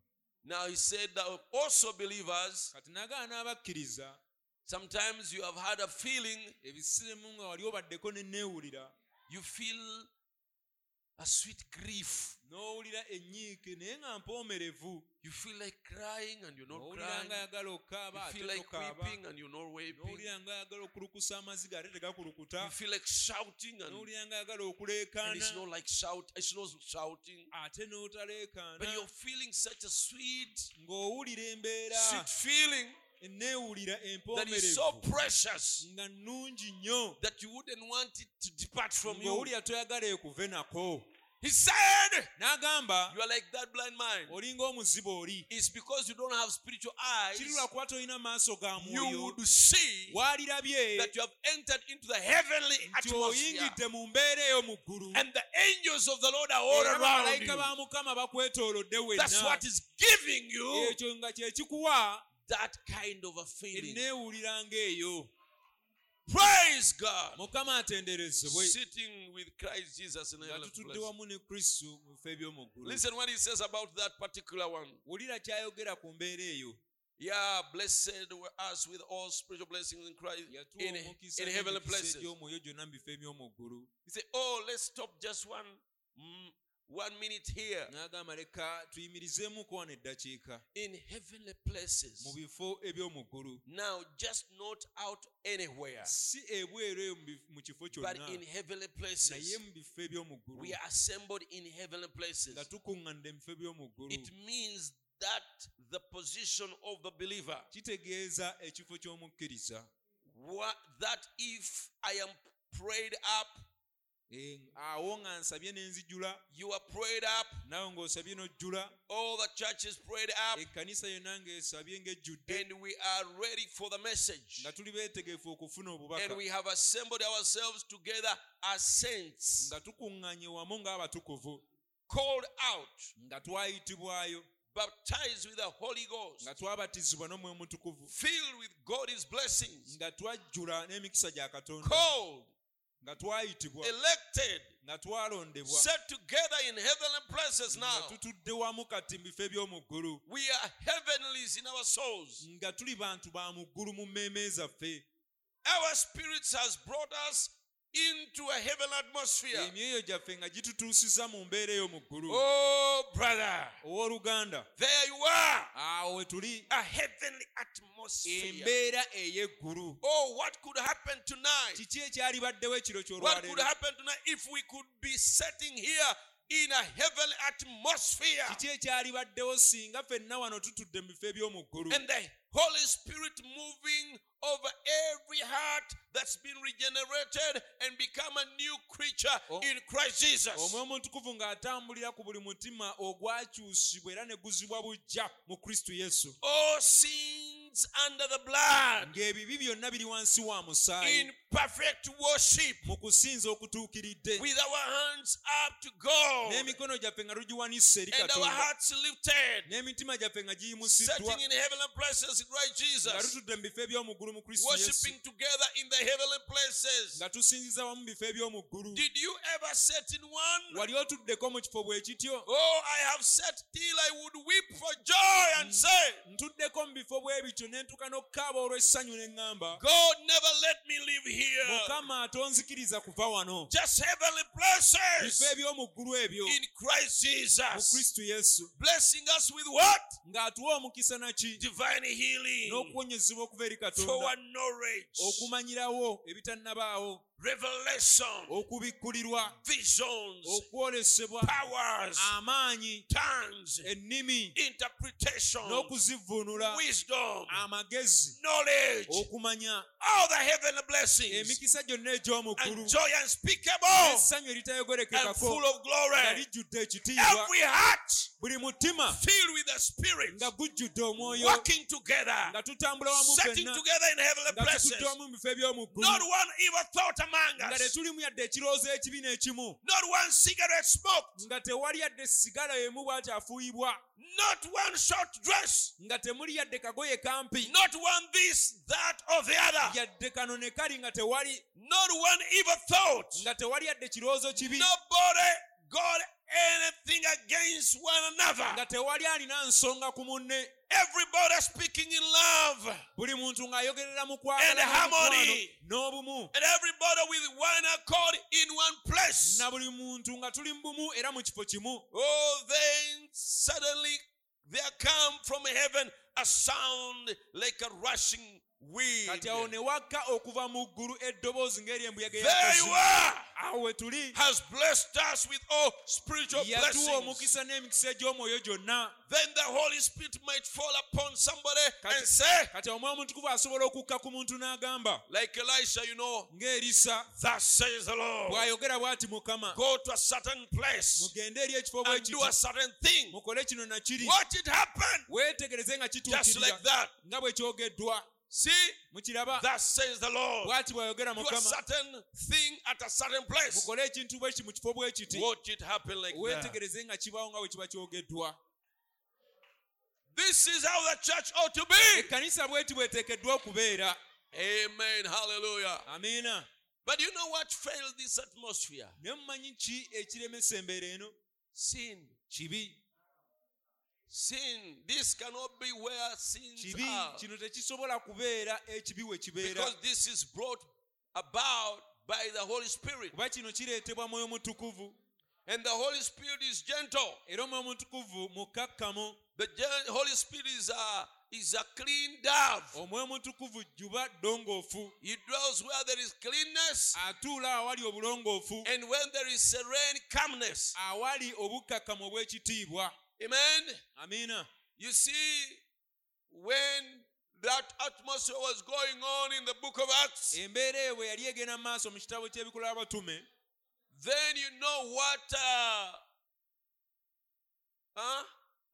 Now he said that also believers, kati nagala n'abakkiriza sometimes you have had a feeling, ebiseemu nga wali obaddeko you feel a sweet grief. n'owulira ennyiike naye nga mpoomerevu You feel like crying and you're not crying. nga ayagala okukaaba You feel like weeping and you're not weeping. n'owulira nga ayagala okulukusa amaziga ate tegakulukuta You feel like shouting and, n'owulira nga ayagala and it's not like shout. It's not shouting. But you're feeling such a sweet, sweet feeling eneewulira that is so precious nnungi nnyo that you wouldn't want it to depart from you. ng'owulira toyagala ekuve nako He said, n'agamba You are like that blind man. olinga omuzibe oli It's because you don't have spiritual eyes. kiri lwa kuba tolina maaso ga You would see waalirabye that you have entered into the heavenly atmosphere. mu mbeera ey'omu ggulu And the angels of the Lord are all around you. ba mukama bakwetoolodde That's what is giving you ekyo nga kye kikuwa that kind of a feeling. Praise God. mukama atenderezebwe Sitting with Christ Jesus in heavenly tutudde wamu ne kristo mu bifo eby'omu ggulu Listen what he says about that particular one. wulira kyayogera ku mbeera eyo Yeah, blessed were us with all spiritual blessings in Christ in, in heavenly places. egy'omwoyo gyonna mu bifo eby'omu ggulu He said, Oh, let's stop just one, mm, one minute here. n'agamba leka tuyimirizeemuko wano eddakiika In heavenly places. mu bifo eby'omu ggulu Now, just not out anywhere, si ebweru eyo mu kifo but in heavenly naye places. mu bifo eby'omu ggulu We are assembled in heavenly places. nga tukuŋŋadde mu bifo eby'omu ggulu It means that the position of the believer, kitegeeza ekifo ky'omukkiriza what, that if I am prayed up, awo nga nsabye ne nzijula. You are prayed up, nawe ng'osabye n'ojjula. All the church is prayed up, ekkanisa yonna ng'esabye ng'ejjudde. And we are ready for the message. nga tuli beetegefu okufuna obubaka. And we have assembled ourselves together as saints, nga tukuŋŋanye wamu ng'abatukuvu. Called out, nga twayitibwayo. Baptized with the Holy Ghost, nga twabatizibwa n'omwoyo mutukuvu. Filled with God's blessings, nga twajjula n'emikisa gya katonda. Called nga twayitibwa elected, nga twalondebwa set together in heavenly places nga now. tutudde wamu kati mu bifo eby'omu ggulu We are heavenlies in our souls. nga tuli bantu ba mu ggulu mu mmeeme zaffe Our spirits has brought us into a heavenly atmosphere. emyoyo gyaffe nga gitutuusiza mu mbeera ey'omu ggulu Oh, brother, owooluganda there you are. awo we tuli A heavenly atmosphere. embeera ey'eggulu Oh, what could happen tonight? kiki ekyalibaddewo ekiro What could kyolwaleero happen tonight if we could be sitting here in a heavenly atmosphere kiki ekyalibaddewo singa ffenna wano tutudde mu bifo eby'omu ggulu and the Holy Spirit moving over every heart that's been regenerated and become a new creature Oh. in Christ Jesus? omwoyo omutukuvu ng'atambulira ku buli mutima ogwakyusibwa era ne guzibwa bujja mu kristo yesu. All sins under the blood. Ng'ebibi byonna biri wansi wa musaayi. In perfect worship. Mu kusinza okutuukiridde. With our hands up to God. N'emikono gyaffe nga tugiwanise eri and our hearts lifted, n'emitima gyaffe nga giyimusiddwa. Sitting in heavenly places in Christ nga Jesus. tutudde mu bifo eby'omu ggulu mu kristo yesu. Worshiping together in the heavenly places. nga tusinziza wamu bifo eby'omu ggulu. Did you ever sit in one? wali otuddeko mu kifo bwe kityo? Oh, I have sat till I would weep for joy and mm. say, ntuddeko mu bifo bwe bityo ne ntuka n'okukaaba olw'essanyu ne ŋŋamba. God never let me live here. mukama atonzikiriza kuva wano. Just heavenly bifo places eby'omu ggulu ebyo. In Christ mu Jesus. kristo yesu. Blessing us with what? ng'atuwa omukisa naki Divine healing, n'okuwonyezebwa okuva eri katonda. forward knowledge, okumanyirawo. Ebitannabaawo revelation, okubikkulirwa visions, okwolesebwa powers, amaanyi tongues, ennimi interpretation, n'okuzivvuunula wisdom, amagezi knowledge, okumanya all the heavenly blessings, emikisa gyonna egy'omu ggulu joy unspeakable essanyu and eritayogerekekako full of nga glory. lijjudde ekitiibwa Every heart buli mutima filled with the Spirit, nga gujjudde omwoyo working together, nga tutambula wamu setting together in heavenly nga places. tutudde wamu mu bifo eby'omu ggulu Not one evil thought nga us, tetulimu yadde ekirowoozo ekibi n'ekimu. Nga tewali yadde sigala emu bw'ati afuuyibwa. Not one short dress, nga temuli yadde kagoye kampi. Not one this, that, or the other, yadde kano ne kali nga tewali. Not one evil thought. nga tewali yadde kirowoozo kibi. Nobody got anything against one another. Nga tewali alina nsonga ku munne Everybody speaking in love. buli muntu ng'ayogerera mu And kwagala harmony. n'obumu and everybody with one accord in one place. na buli muntu nga tuli mu bumu era mu kifo kimu Oh, then suddenly there come from heaven a sound like a rushing. Kati awo ne wakka okuva mu ggulu eddoboozi ng'ery'embuyaga There you eyakazi are. awo we tuli Has blessed us with all spiritual yatuwa blessings. omukisa n'emikisa egy'omwoyo gyonna Then the Holy Spirit might fall upon somebody Kati- and say, kati omwoyo omutukuvu asobola okukka ku muntu n'agamba like Elisha, you know, ng'erisa thus says the Lord. bw'ayogera bw'ati mukama Go to a certain place mugende eri ekifo bwe and do a certain thing. mukole kino na kiri What it happened? weetegereze nga Just kituukirira like that. nga bwe kyogeddwa See, thus says the Lord. do a certain thing at a certain place. mukole ekintu bwe ki mu kifo bwe kiti Watch it happen like that. weetegereze nga kibaawo nga bwe kiba kyogeddwa This is how the church ought to be. ekkanisa bweti bweteekeddwa okubeera Amen. Hallelujah. amiina But you know what failed this atmosphere? naye mumanyi ki ekiremesa embeera eno Sin. Sin. This cannot be where sins kibi kino tekisobola kubeera ekibi we kibeera Because this is brought about by the Holy Spirit. kuba kino kireetebwa mwoyo mutukuvu And the Holy Spirit is gentle. era omwoyo mutukuvu mukkakkamu The gen- Holy Spirit is a, is a clean dove. omwoyo mutukuvu jjuba ddongoofu He dwells where there is cleanness atuula awali obulongoofu and when there is serene calmness. awali obukkakkamu obw'ekitiibwa Amen. amiina You see, when that atmosphere was going on in the book of Acts, embeera eyo bwe yali egenda mu maaso mu kitabo ky'ebikola abatume then you know what uh, huh?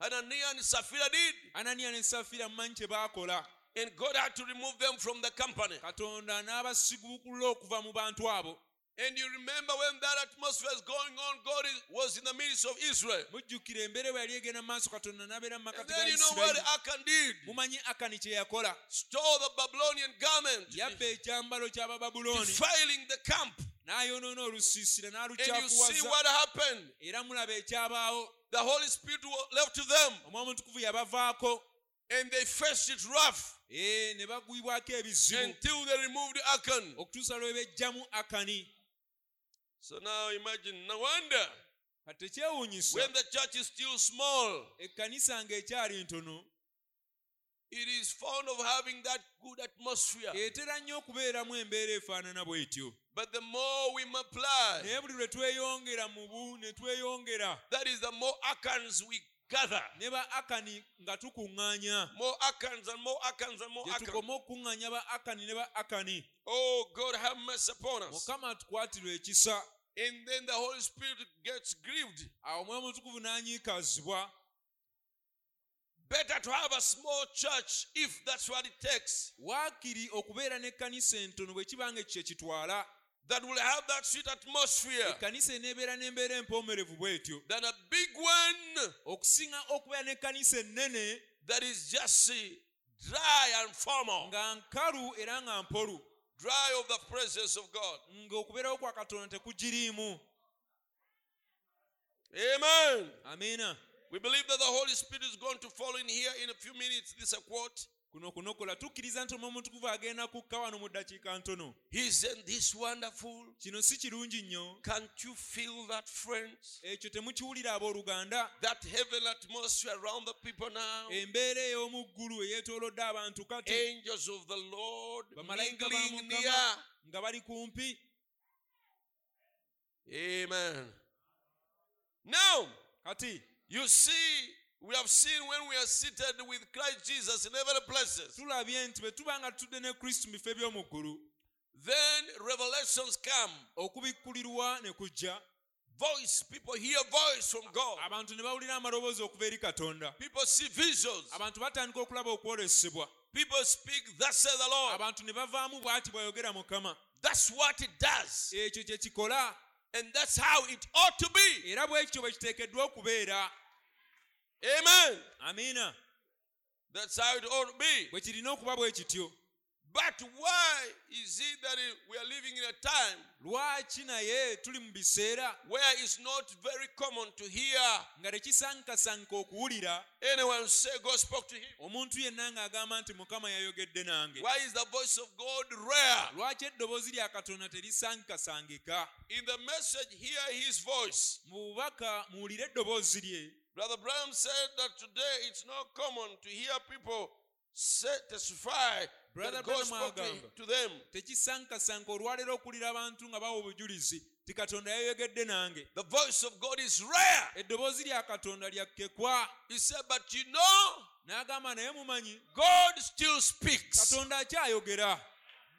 Ananias and Sapphira did. ananiya ne safira mumanyi kye baakola And God had to remove them from the company. katonda n'abasigubukula okuva mu bantu abo And you remember when that atmosphere is going on, God was in the midst of Israel. mujjukira embeera bwe yali egenda mu maaso katonda n'abeera mu And then you know what Achan did? mumanyi akani kye yakola? Stole the Babylonian garment, defiling the camp. n'ayonoona olusiisira And you see n'alukyakuwaza what happened. era mulaba ekyabaawo. The Holy Spirit left to them. Omwoyo omutukuvu yabavaako. And they faced it rough. Ee ne bagwibwako ebizibu. Until they removed Achan. okutuusa lwe bejjamu akani So now imagine, no wonder kati tekyewuunyisa when the church is still small, ekkanisa ng'ekyali ntono it is fond of having that good atmosphere. etera nnyo okubeeramu embeera efaanana bw'etyo But the more we multiply, naye buli lwe tweyongera mu bu ne tweyongera that is the more Achans we gather. ne ba akani nga tukuŋŋaanya More Achans and more Achans and more gye Achans. tukoma okukuŋŋaanya ba akani ne ba akani Oh, God, have mercy upon us. mukama tukwatirwa ekisa And then the Holy Spirit gets grieved. awo omwoyo omutukuvu n'anyiikazibwa Better to have a small church if that's what it takes. waakiri okubeera n'ekkanisa entono bwe kiba nga ekyo kye kitwala That will have that sweet atmosphere. ekkanisa eneebeera n'embeera empoomerevu bw'etyo Than a big one okusinga okubeera n'ekkanisa ennene that is just dry and formal. nga nkalu era nga mpolu Dry of the presence of God. ng'okubeerawo kwa katonda tekugiriimu Amen. amiina We believe that the Holy Spirit is going to follow in here in a few minutes. This is a quote. Kuno kunokola tukkiriza nti omwoyo omutukuvu agenda kukka wano mu ddakiika ntono. Kino si kirungi nnyo. ekyo temukiwulira abooluganda. Embeera ey'omu ggulu eyeetoolodde abantu kati bamalayika ba mukama nga bali kumpi. Amen. Now, kati you see, we have seen when we are seated with Christ Jesus in heavenly places. tulabye nti bwe tuba nga tutudde ne kristo mu bifo eby'omu ggulu Then revelations come. okubikkulirwa ne kujja Voice, people hear voice from God. abantu ne bawulira amaloboozi okuva eri katonda People see visions. abantu batandika okulaba okwolesebwa People speak, thus says the Lord. abantu ne bavaamu bw'ati bw'ayogera mukama That's what it does. ekyo kye kikola And that's how it ought to be. era bwe bwe kiteekeddwa okubeera Amen. amiina That's how it ought to be. bwe kirina okuba bwe kityo But why is it that we are living in a time lwaki naye tuli mu biseera where it's not very common to hear nga tekisankasanka okuwulira anyone say God spoke to him? omuntu yenna ng'agamba nti mukama yayogedde nange Why is the voice of God rare? lwaki eddoboozi lya katonda terisankasangika In the message, hear his voice. mu bubaka muwulire eddoboozi lye Brother Branham said that today it's not common to hear people say, testify Brother that God spoke to, to them. tekisankasanka olwaleero okuwulira abantu nga bawa obujulizi ti katonda yayogedde nange The voice of God is rare. eddoboozi lya katonda lyakkekwa He said, but you know, n'agamba naye mumanyi God still speaks. katonda akyayogera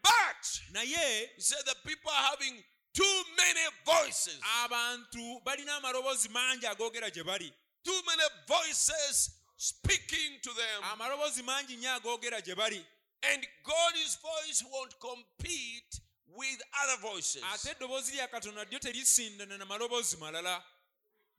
But naye he said the people are having too many voices. abantu balina amaloboozi mangi agoogera gye bali Too many voices speaking to them. amaloboozi mangi nnyo agoogera gye bali And God's voice won't compete with other voices. ate eddoboozi lya katonda terisindana na maloboozi malala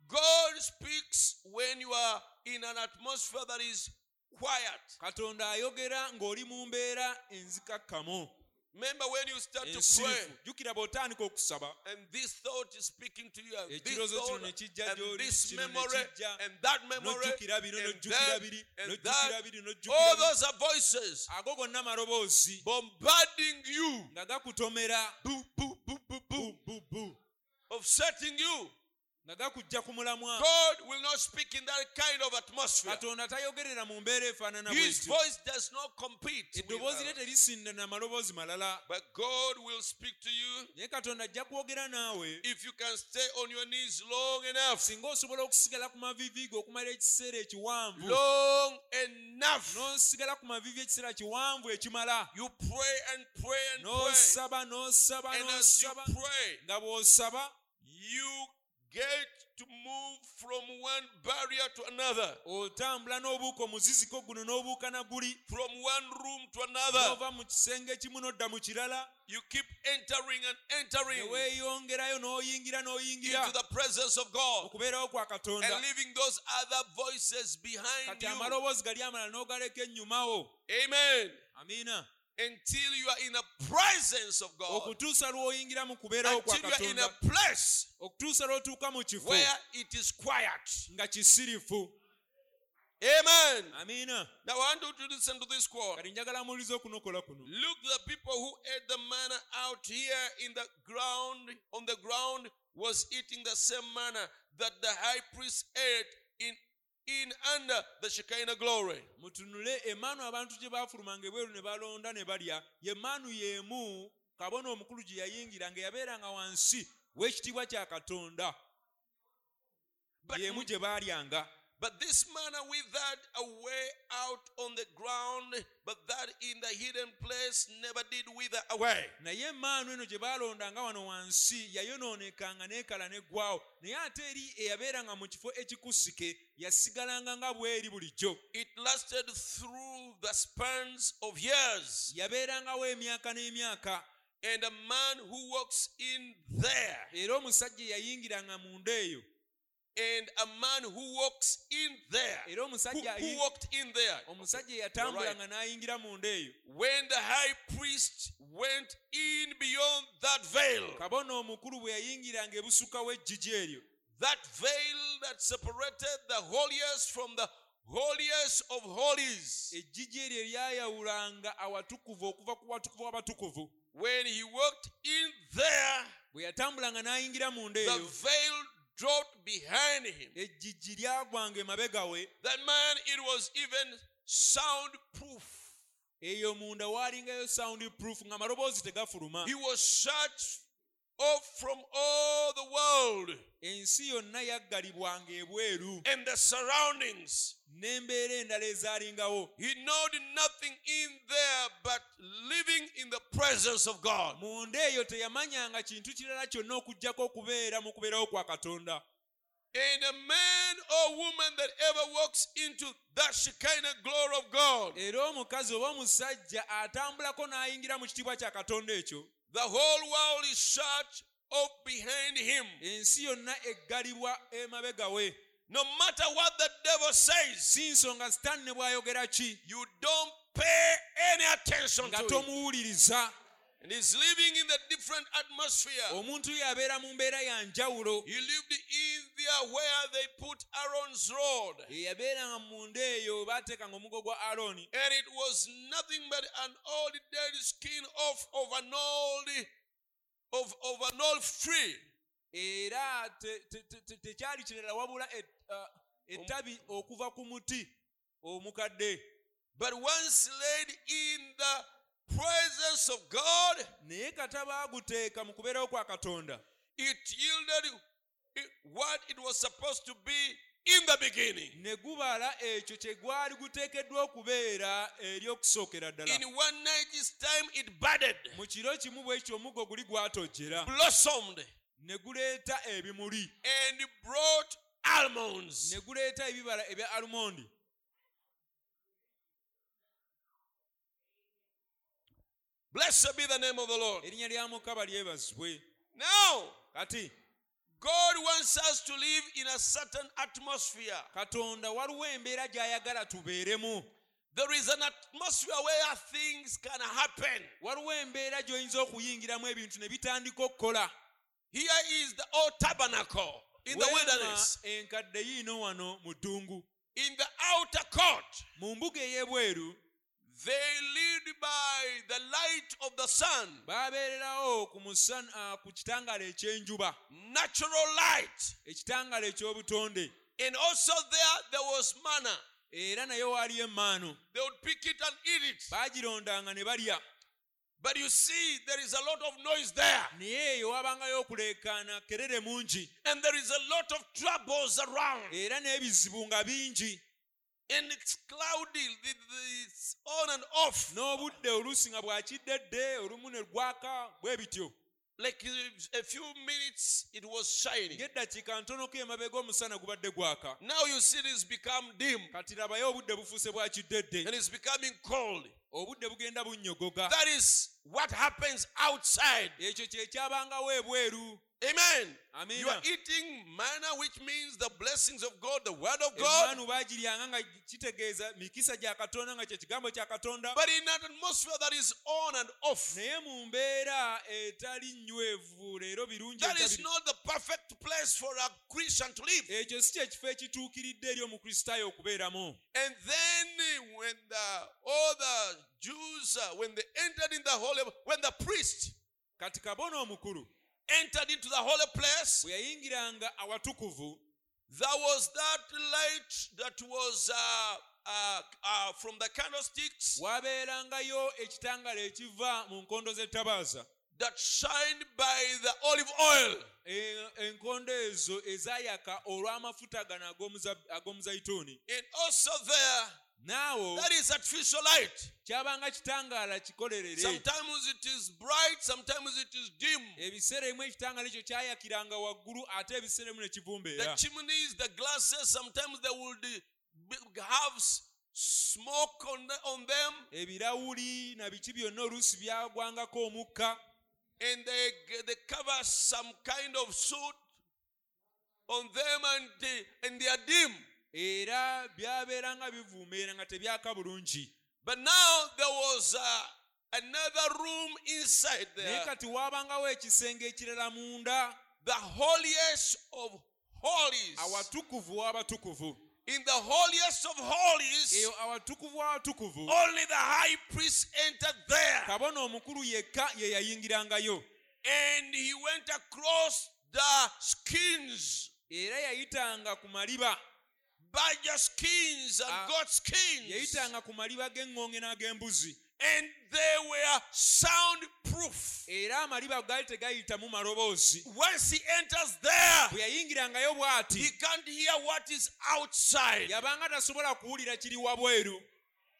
God speaks when you are in an atmosphere that is quiet. katonda ayogera ng'oli mu mbeera enzikakkamu Remember when you start to pray jjukira bw'otandika okusaba. and this thought is speaking to you, and this thought, and this memory, and that memory, and that and that all those are voices ago gonna amaloboozi bombarding you, nga gakutomera. Bu, upsetting you. Nga gakujja ku mulamwa God will not speak in that kind of atmosphere. katonda tayogerera mu mbeera efaanana His voice does not compete. with eddoboozi lye ours. terisindana maloboozi malala But God will speak to you naye katonda ajja kwogera naawe if you can stay on your knees long enough. singa osobola okusigala ku mavivi ge okumala Long enough. n'osigala ku mavivi ekiseera kiwanvu ekimala You pray and pray and pray. And as you pray, you get to move from one barrier to another, otambula n'obuuka omuziziko guno n'obuuka na guli from one room to another. n'ova mu kisenge kimu n'odda mu kirala You keep entering and entering weeyongerayo n'oyingira n'oyingira into the presence of God okubeerawo kwa katonda and leaving those other voices behind kati you. amaloboozi gali amalala n'ogaleka ennyumawo Amen. amiina until you are in the presence of God, okutuusa lw'oyingira mu kubeerawo kwa until you are in a katonda place okutuusa lw'otuuka mu kifo where it is quiet. nga kisirifu Amen. amiina Now I want you to listen to this quote. kati njagala muwulize okunokola kuno Look, the people who ate the manna out here in the ground, on the ground, was eating the same manna that the high priest ate in, in under the Shekinah glory. mutunule emaanu abantu gye baafulumanga ebweru ne balonda ne balya. Ye maanu y'emu kabona omukulu gye yayingiranga yabeeranga wansi w'ekitiibwa kya katonda. Y'emu gye baalyanga but this manna withered away out on the ground, but that in the hidden place never did wither away. naye emaanu eno gye baalondanga wano wansi yayonoonekanga n'ekala n'eggwawo naye ate eri eyabeeranga mu kifo ekikusike yasigalanga nga bw'eri bulijjo It lasted through the spans of years. yabeerangawo emyaka n'emyaka And a man who walks in there era omusajja eyayingiranga munda eyo and a man who walks in there. Who, who walked in there? omusajja eyatambulanga n'ayingira munda eyo When the high priest went in beyond that veil, kabona omukulu bwe yayingiranga ebusukka w'ejjigi eryo. That veil that separated the holiest from the holiest of holies, ejjigi eryo eryayawulanga awatukuvu okuva ku watukuvu w'abatukuvu. When he walked in there, bwe yatambulanga n'ayingira munda the veil dropped behind him. ejjigi lyagwanga emabega we That man, it was even soundproof. eyo munda waalingayo sound proof ng'amaloboozi tegafuluma He was shut off from all the world ensi yonna yaggalibwanga ebweru. and the surroundings. n'embeera endala ezaalingawo. He knowed nothing in there but living in the presence of God. munda eyo teyamanyanga kintu kirala kyonna okugyako okubeera mu kubeerawo kwa katonda. And a man or woman that ever walks into that Shekinah glory of God, era omukazi oba omusajja atambulako n'ayingira mu kitiibwa kya katonda ekyo the whole world is shut off behind him. ensi yonna eggalibwa emabega we No matter what the devil says, si nsonga sitaani ne bw'ayogera ki you don't pay any attention nga to it. tomuwuliriza And he's living in the different atmosphere. omuntu yabeera mu mbeera ya njawulo He lived in there where they put Aaron's rod. eyabeeranga munda eyo baateekanga omugo gwa alooni And it was nothing but an old dead skin off of an old of, of an old tree. era te- te- te- te- tekyali kirala wabula et- uh, ettabi okuva ku muti omukadde But once laid in the presence of God, naye kata baaguteeka mu kubeerawo kwa katonda. it yielded what it was supposed to be in the beginning. ne gubala ekyo kye gwali guteekeddwa okubeera eri okusookera ddala. In one night's time, it budded, mu kiro kimu bwe kityo omuggo guli gwatojjera blossomed, ne guleeta ebimuli. and brought almonds. ne guleeta ebibala ebya alumondi Blessed be the name of the Lord. erinnya lya mukama lyebazibwe Now, kati God wants us to live in a certain atmosphere. katonda waliwo embeera gy'ayagala tubeeremu There is an atmosphere where things can happen. waliwo embeera gy'oyinza okuyingiramu ebintu ne bitandika okukola Here is the old tabernacle in the Weema wilderness. enkadde yiino wano mu ddungu In the outer court, mu mbuga ey'ebweru they lived by the light of the sun, baabeererawo ku musana ah, ku kitangaala eky'enjuba natural light. ekitangaala eky'obutonde And also there, there was manna. era naye waaliyo emmaanu They would pick it and eat it. baagirondanga ne balya But you see, there is a lot of noise there. naye eyo waabangayo okuleekaana kerere mungi And there is a lot of troubles around. era n'ebizibu nga bingi And it's cloudy. It's on and off. n'obudde oluusi nga bwakiddedde olumu ne gwaka bwe bityo Like uh, a few minutes, it was shining. ng'eddakiika ntonoko emabega omusana gubadde gwaka Now you see this become dim kati labayo obudde bufuuse bwa kiddedde and it's becoming cold. Obudde bugenda bunnyogoga That is what happens outside. ekyo kyekyabangawo ebweru Amen. Amen. You are eating manna, which means the blessings of God, the word of God. kye But in an atmosphere that is on and off, that is not the perfect place for a Christian to live. And then when the all the Jews, uh, when they entered in the holy, when the priest kati kabona omukulu entered into the holy place, bwe yayingiranga awatukuvu there was that light that was uh, uh, uh, from the candlesticks waabeerangayo ekitangala ekiva mu nkondo z'ettabaaza that shined by the olive oil. Enkondo ezo ezaayaka olw'amafuta gano ag'omuza- ag'omuzayituuni And also there, naawo that is artificial light. kyabanga kitangaala kikolerere Sometimes it is bright, sometimes it is dim. ebiseera ebimu ekitangaala ekyo kyayakiranga waggulu ate ebiseera ebimu ne The kivumbeera chimneys, the glasses, sometimes they would have smoke on, the- on them ebirawuli na biki byonna oluusi byagwangako omukka and they, they cover some kind of suit on them and they, and they are dim. Era byabeeranga bivuumeera nga tebyaka bulungi. But now there was uh, another room inside naye there, kati waabangawo ekisenge ekirala munda. The holiest of holies. awatukuvu w'abatukuvu. In the holiest of holies, eyo awatukuvu w'abatukuvu. only the high priest entered there. kabona omukulu yekka ye yayingirangayo. And he went across the skins, era yayitanga badger skins and Ah, goat skins. yayitanga ku maliba g'eŋŋonge n'ag'embuzi And they were soundproof. era amaliba gaali tegayitamu maloboozi Once he enters there, bwe yayingirangayo bw'ati he can't hear what is outside. yabanga tasobola kuwulira kiri wabweru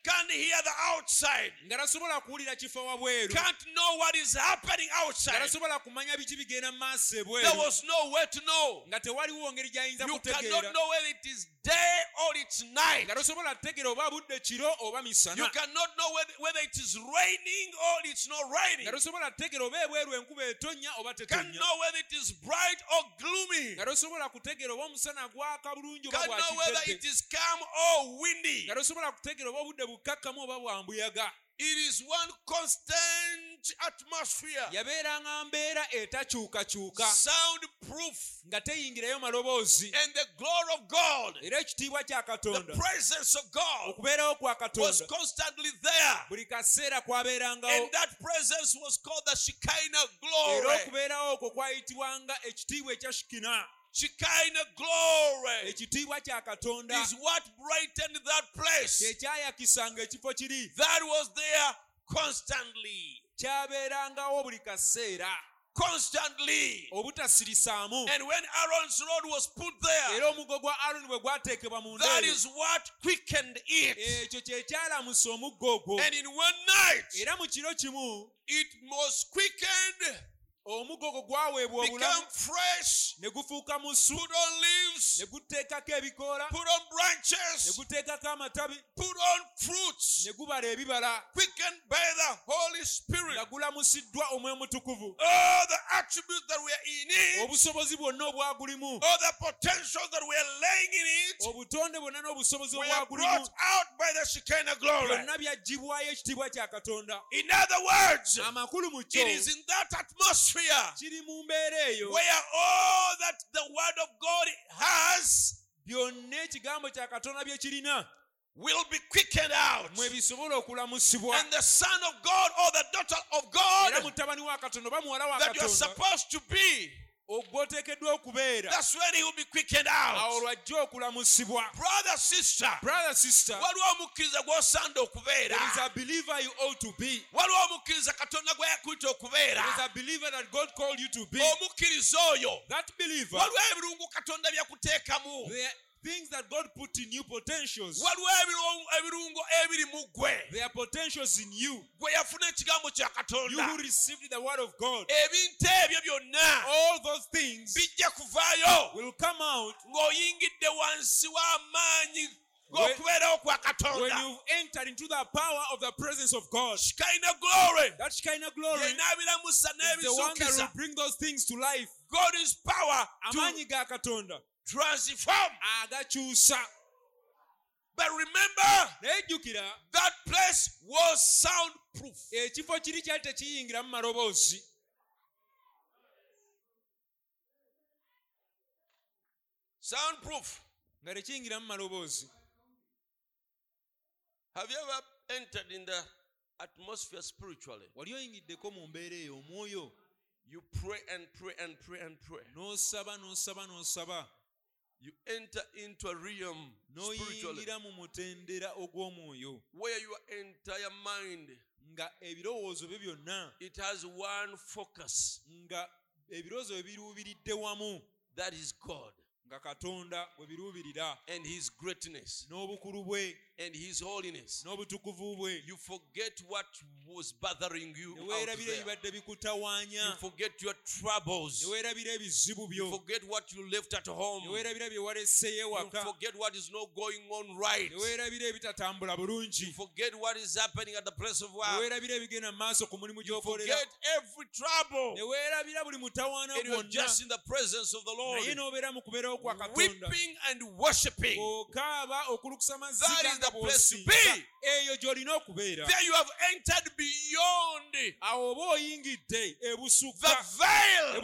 Can't hear the outside. kuwulira kifa wabweru Can't know what is happening outside. kumanya biki bigenda mu maaso There was no way to know. nga tewaliwo ngeri gy'ayinza You cannot know whether it is day or it's night. nga tosobola kutegeera oba budde kiro oba You misana cannot know whether, whether it is raining or it's not raining. nga tosobola kutegeera oba ebweru enkuba etonnya oba Can't tetonnya know whether it is bright or gloomy. nga tosobola kutegeera oba omusana gwaka bulungi oba Can't know whether it is calm or windy. nga tosobola kutegeera oba obudde bukakkamu oba bwambuyaga It is one constant yabeeranga mbeera etakyukakyuka soundproof, nga teyingirayo maloboozi and the glory of God, era ekitiibwa kya the katonda presence of God, okubeerawo kwa was katonda constantly there. buli kaseera kwabeerangawo And that presence was called the Shekinah era glory. okubeerawo okwo kwayitibwanga ekitiibwa ekya shikina Shekinah glory ekitiibwa kya katonda is what brightened that place. kyekyayakisanga ekifo kiri That was there constantly. Kyabeerangawo buli kaseera Constantly. obutasiriisaamu And when Aaron's rod was put there, era omugo gwa aloni bwe gwateekebwa mu that is what quickened it. ekyo kyekyalamusa omuggo ogwo And in one night, era mu kiro kimu it was quickened, omuggo ogwo gwaweebwa become obulamu fresh, ne gufuuka musu put on ne guteekako ebikoola. Put on ne branches, guteekako amatabi. Put on fruits, ne gubala ebibala. Quickened by the Holy Spirit. nga gulamusiddwa omwe mutukuvu. All the attributes that were in it, obusobozi bwonna obwagulimu all oh, the potentials that were laying in it, obutonde bwonna n'obusobozi obwagulimu brought out by the Shekinah glory. byonna byaggibwayo ekitiibwa kya katonda. In other words, amakulu mu kyo it is in atmosphere kiri mu mbeera eyo where all that the Word of God has byonna ekigambo kya katonda bye kirina will be quickened out. mwe bisobola okulamusibwa And the Son of God or the daughter of God mutabani wa katonda oba muwala wa that you're supposed to be, ogwoteekeddwa okubeera. That's when He will be quickened awo out. lwajja okulamusibwa Brother, sister, brother sister. Waliwo omukkiriza gw'osaana okubeera. There is a believer you ought to be. Waliwo omukkiriza katonda gwe yakuyita okubeera. There is a believer that god called you to be. Omukkiriza oyo. That believer waliwo ebirungu katonda byakuteekamu things that god put in you potentials. Waliwo ebiru- ebirungo ebiri mu gwe there are potentials in you. Gwe yafuna ekigambo kya you who received the word of god. All those things will come out ng'oyingidde wansi w'amaanyi When- gw'okubeerawo kwa when you've entered into the power of the presence of God, kalina glory. That kind of glory yenaabiramusa the one that will bring those things to life. god is power to amaanyi ga katonda transform. Agakyusa but remember that place was soundproof. Ekifo kiri kyali tekiyingiramu maloboozi. Soundproof. Nga tekiyingiramu maloboozi. Have you ever entered in the atmosphere spiritually? Wali oyingiddeko mu mbeera eyo omwoyo. You pray and pray and pray and pray. N'osaba n'osaba n'osaba you enter into a realm n'oyingira mu mutendera ogw'omwoyo. where your entire mind nga ebirowoozo byo byonna it has one focus nga ebirowoozo bwe biruubiridde wamu. that is god nga katonda bwe biruubirira. And his greatness n'obukulu bwe and his holiness. n'obutukuvu bwe you forget what was bothering you ebibadde bikutawaanya. You forget your troubles. Ebizibu byo. Forget what you left at home. Bye waleseyo ewaka forget what is not going on right. Ebitatambula bulungi. Forget what is happening at the place of work. Weerabira ebigenda mu maaso ku mulimu you gy'okolera. forget every trouble. Ne weerabira buli mutawaana and gwonna. just in the presence of the Lord. naye n'obeera mu katonda weeping and worshiping. That is the place to be. eyo gy'olina okubeera. There you have entered beyond. Awo oba oyingidde the veil.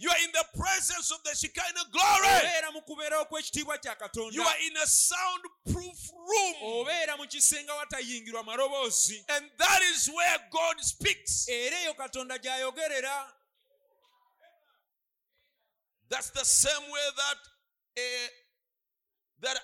you are in the presence of the Shekinah glory. Mu kubeerawo kw'ekitiibwa kya you are in a soundproof room. Obeera mu kisenge watayingirwa maloboozi. And that is where God speaks era eyo katonda gy'ayogerera That's the same way that a that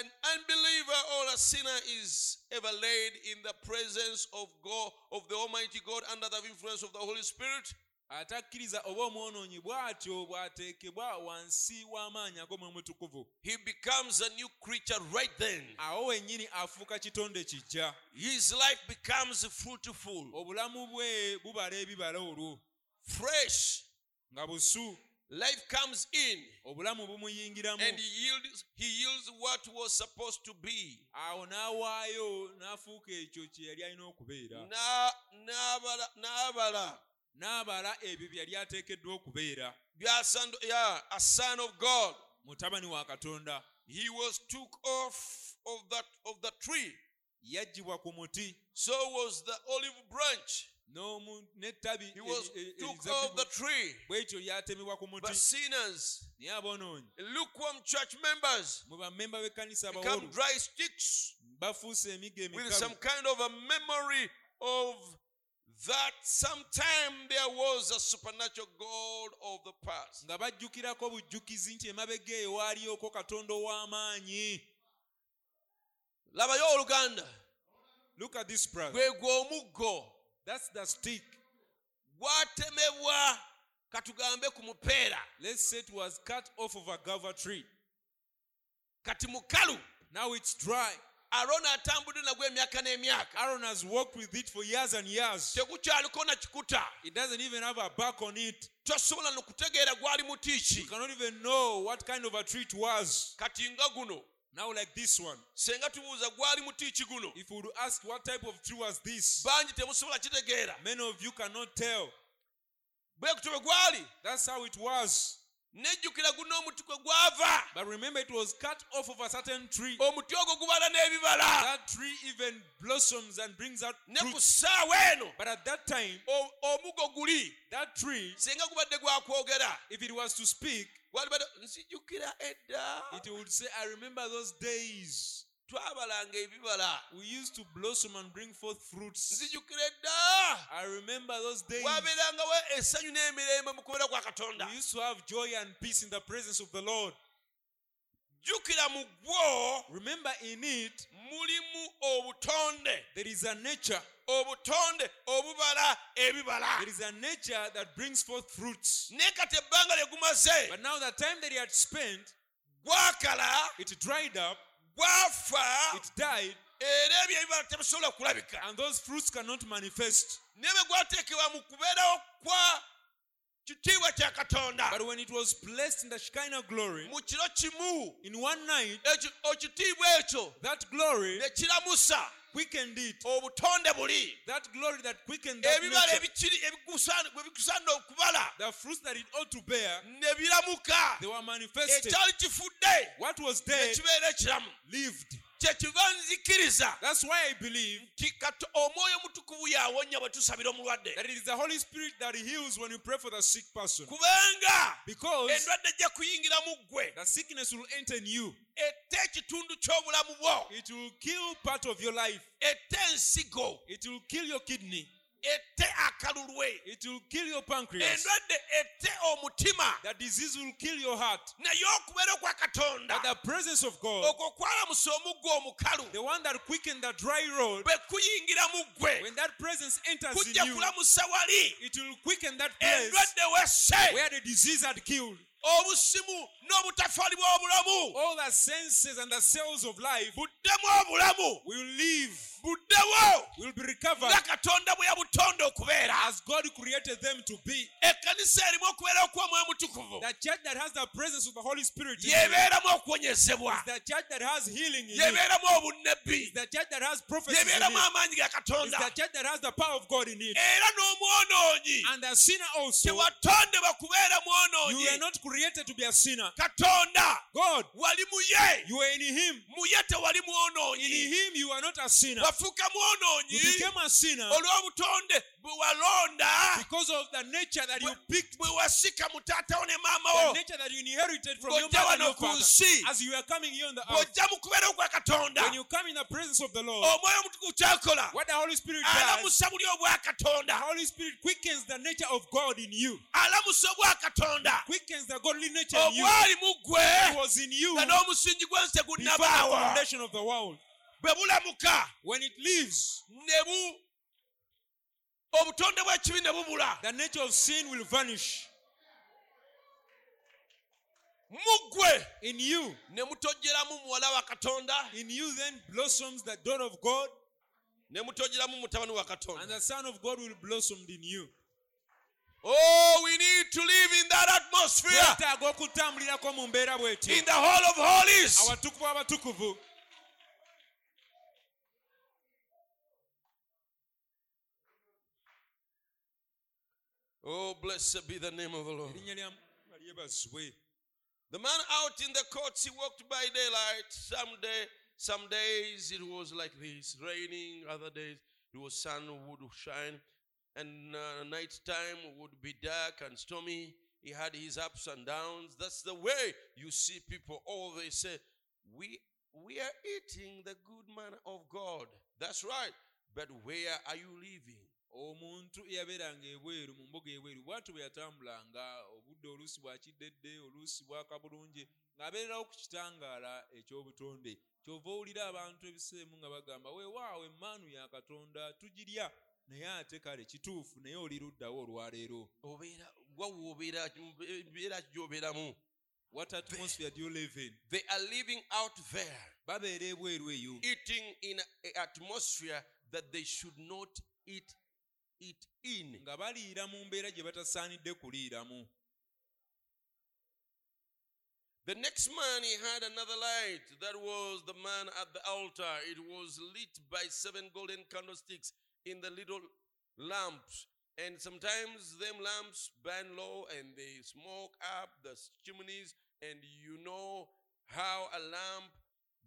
an unbeliever or a sinner is ever laid in the presence of God of the Almighty God under the influence of the Holy Spirit. atakkiriza oba omwonoonyi bw'atyo bw'ateekebwa wansi w'amaanyi ag'omwe mutukuvu He becomes a new creature right then. awo wennyini afuuka kitonde kijja His life becomes fruitful, obulamu bwe bubala ebibala olwo fresh. nga busu Life comes in obulamu bumuyingiramu. and he yields he yields what was supposed to be. awo n'awaayo n'afuuka ekyo kye yali alina okubeera. Na n'abala n'abala. N'abala ebyo bye yali ateekeddwa okubeera. Yeah, a son of God. mutabani wa katonda. He was took off of that of the tree. Yaggyibwa ku muti. So was the olive branch he was took off the tree. Bw'ekyo lyatemebwa ku but sinners. Lukewarm church members. Mu bammemba b'ekkanisa become dry sticks with some kind of a memory of that sometime there was a supernatural god of the past. Nga bajjukirako bujjukizi nti emabega eyo waaliyooko katonda ow'amaanyi labayo oluganda look at this brother. Gwe gwe omuggo that's the stick. Gwatemebwa katugambe ku mupeera let's say it was cut off of a gava tree. Kati mukalu now it's dry. Alooni atambudde nagwo emyaka n'emyaka. Aaron has worked with it for years and years. Tekukyaliko na kikuta. It doesn't even have a back on it. Tosobola nokutegeera gwali muti you cannot even know what kind of a tree it was. Kati nga guno now like this one. Senga tubuuza gwali muti ki guno if we would ask what type of tree was this bangi temusobola kitegeera many of you cannot tell. Bwe kutyo bwe gwali that's how it was. nejjukira guno omuti kwe gwava. But remember it was cut off of a certain tree. Omuti ogwo gubala n'ebibala. That tree even blossoms and brings out ne ku fruit ssaawa eno. But at that time guli. that tree senga gubadde gwakwogera if it was to speak edda? It would say i remember those days. Twabalanga ebibala. We used to blossom and bring forth fruits. Nzijjukira edda. I remember those days. Wabeerangawo essanyu n'emirembe mu kubeera kwa katonda. We used to have joy and peace in the presence of the lord jjukira mu gwo remember in it mulimu obutonde. there is a nature. Obutonde obubala ebibala. There is a nature that brings forth fruits. Naye kati ebbanga lye gumaze but now the time that he had spent gwakala it dried up gwafa it died era ebyo ebibala tebisobola kulabika. and those fruits cannot manifest. Naye bwe gwateekebwa mu kubeerawo kwa kitiibwa kya katonda. But when it was placed in the Shekinah glory, mu kiro kimu in one night, ekitiibwa ekyo that glory ne kiramusa quickened it. obutonde buli. That glory that quickened that ebibala ebikiri bwe okubala. The fruits that it ought to bear, ne biramuka. they were manifested. ekyali kifudde. What was ne dead kibeera ekiramu. lived. Kyekiva nzikiriza That's why I believe Kato- omwoyo yawonya bwe tusabira omulwadde that it is the Holy Spirit that heals when you pray for the sick person. kubanga Because endwadde ejja kuyingira mu ggwe the sickness will enter in you. ette ekitundu ky'obulamu bwo It will kill part of your life. ette ensigo It will kill your kidney. Ette akalulwe It will kill your pancreas. endwadde ette omutima. That disease will kill your heart. naye okubeera kwa katonda. But the presence of God, okwo kwalamusa omuggo omukalu. the one that quickened the dry road, bwe kuyingira mu ggwe. when that presence enters in you, kulamusa wali it will quicken that place endwadde wesse. where the disease had killed. obusimu n'obutafaali bw'obulamu. All the senses and the cells of life buddemu obulamu. will live, buddewo will be recovered. Nga katonda bwe yabutonda okubeera. As God created them to be. ekkanisa erimu okubeera okw'omwoyo mutukuvu. The church that has the presence of the Holy Spirit yebeeramu okuwonyezebwa. The church that has healing in yebeeramu the church that has prophecy yebeeramu amaanyi ga katonda. the church that has the power of God in it. era n'omwonoonyi. And the sinner also, tewatondebwa kubeera you mwonoonyi were not created to be a sinner. katonda. God, wali mu ye. you were in Him. mu ye tewali In mwonoonyi Him, you are not a sinner. Wafuuka You mwonoonyi became a sinner olw'obutonde bwe walonda. Because of the nature that you bwe- wasika mutaatawo ne the maamawo nature that you inherited from your Ng'ojja mother and wano ku father. nsi As you are coming here on the earth, bw'ojja mu kubeera okwa katonda. When you come in the presence of the Lord, omwoyo omutukuvu kyakola what the Holy Spirit does, alamusa buli obwa the katonda Holy Spirit quickens the nature of God in you, alamusa obwa katonda. Quickens the godly nature in you. obwali mu It ggwe was in you nga n'omusingi gw'ensi the tegunnabaawo foundation of the world. bwe bulamuka When it leaves, ne bu. Obutonde bw'ekibi ne bubula. the nature of sin will vanish. muggwe In you, ne mutojjeramu muwala wa katonda. In you then blossoms the daughter of God, ne mutojjeramu mutabani wa and the Son of God will blossom in you. oh we need to live in that atmosphere. Twetaaga okutambulirako mu mbeera bwetyo in the hall of holies oh blessed be the name of the lord erinnya lya Mukama lyebazibwe The man out in the courts, he walked by daylight. Some day, some days it was like this, raining. Other days it was sun would shine, and uh, night time would be dark and stormy. He had his ups and downs. That's the way you see people. All they say, we we are eating the good man of God. That's right. But where are you living? Omuntu eyabeeranga ebweru mu mbuga ebweru bw'atyo bwe yatambulanga obudde oluusi bwakiddedde oluusi bwaka bulungi ng'abeererawo ku kitangaala eky'obutonde kyova owulira abantu ebiseemu nga bagamba weewaawo emmaanu ya katonda tugirya naye ate kale kituufu naye oli luddawo olwaleero Obeera- gy'obeeramu. what atmosphere do you live in They are living out there. babeera ebweru eyo eating in an atmosphere that they should not eat it in. nga baliira mu mbeera gye batasaanidde kuliiramu The next man he had another light. That was the man at the altar. It was lit by seven golden candlesticks in the little lamps. And sometimes them lamps burn low and they smoke up the chimneys. And you know how a lamp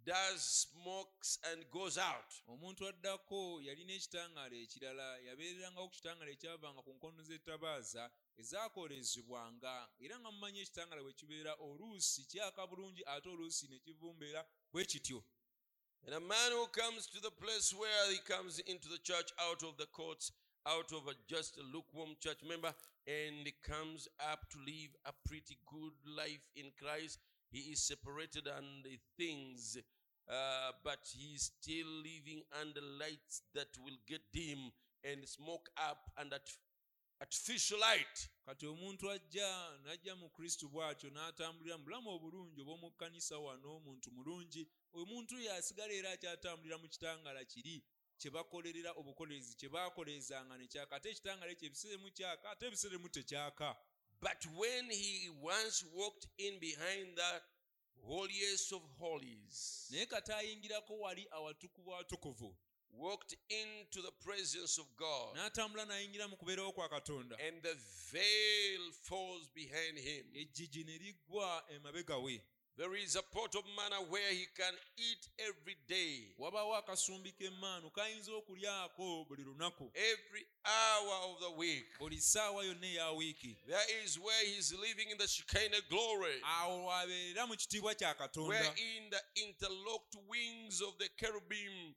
does smokes and goes out. omuntu addako yalina ekitangaala ekirala yabeererangawo ku kitangaala ekyavanga ku nkono z'ettabaaza ezaakolezebwanga era nga mumanyi ekitangaala bwe kibeera oluusi kyaka bulungi ate oluusi ne kivumbeera bwe kityo And a man who comes to the place where he comes into the church out of the courts, out of a just a lukewarm church member, and he comes up to live a pretty good life in Christ. He is separated and the things, uh, but he's still living under lights that will get dim and smoke up and at artificial light. kati omuntu ajja n'ajja mu kristo bw'atyo n'atambulira mu bulamu obulungi obw'omu kkanisa wano omuntu mulungi omuntu yasigala era akyatambulira mu kitangaala kiri kye bakolerera obukolerezi kye baakolezanga ne kyaka ate ekitangaala ekyo ebiseeremu kyaka ate ebiseeremu tekyaka But when he once walked in behind that holiest of holies, naye kati ayingirako wali awatukuvu watukuvu. Walked into the presence of God, n'atambula n'ayingira mu kubeerawo kwa katonda. And the veil falls behind him. ejjigi ne liggwa emabega we There is a pot of manna where he can eat every day. wabaawo akasumbi k'emmaanu kayinza okulyako buli lunaku every hour of the week. buli ssaawa yonna eya wiiki There is where he's living in the Shekinah glory, awo wabeerera mu kitiibwa kya katonda where in the interlocked wings of the cherubim,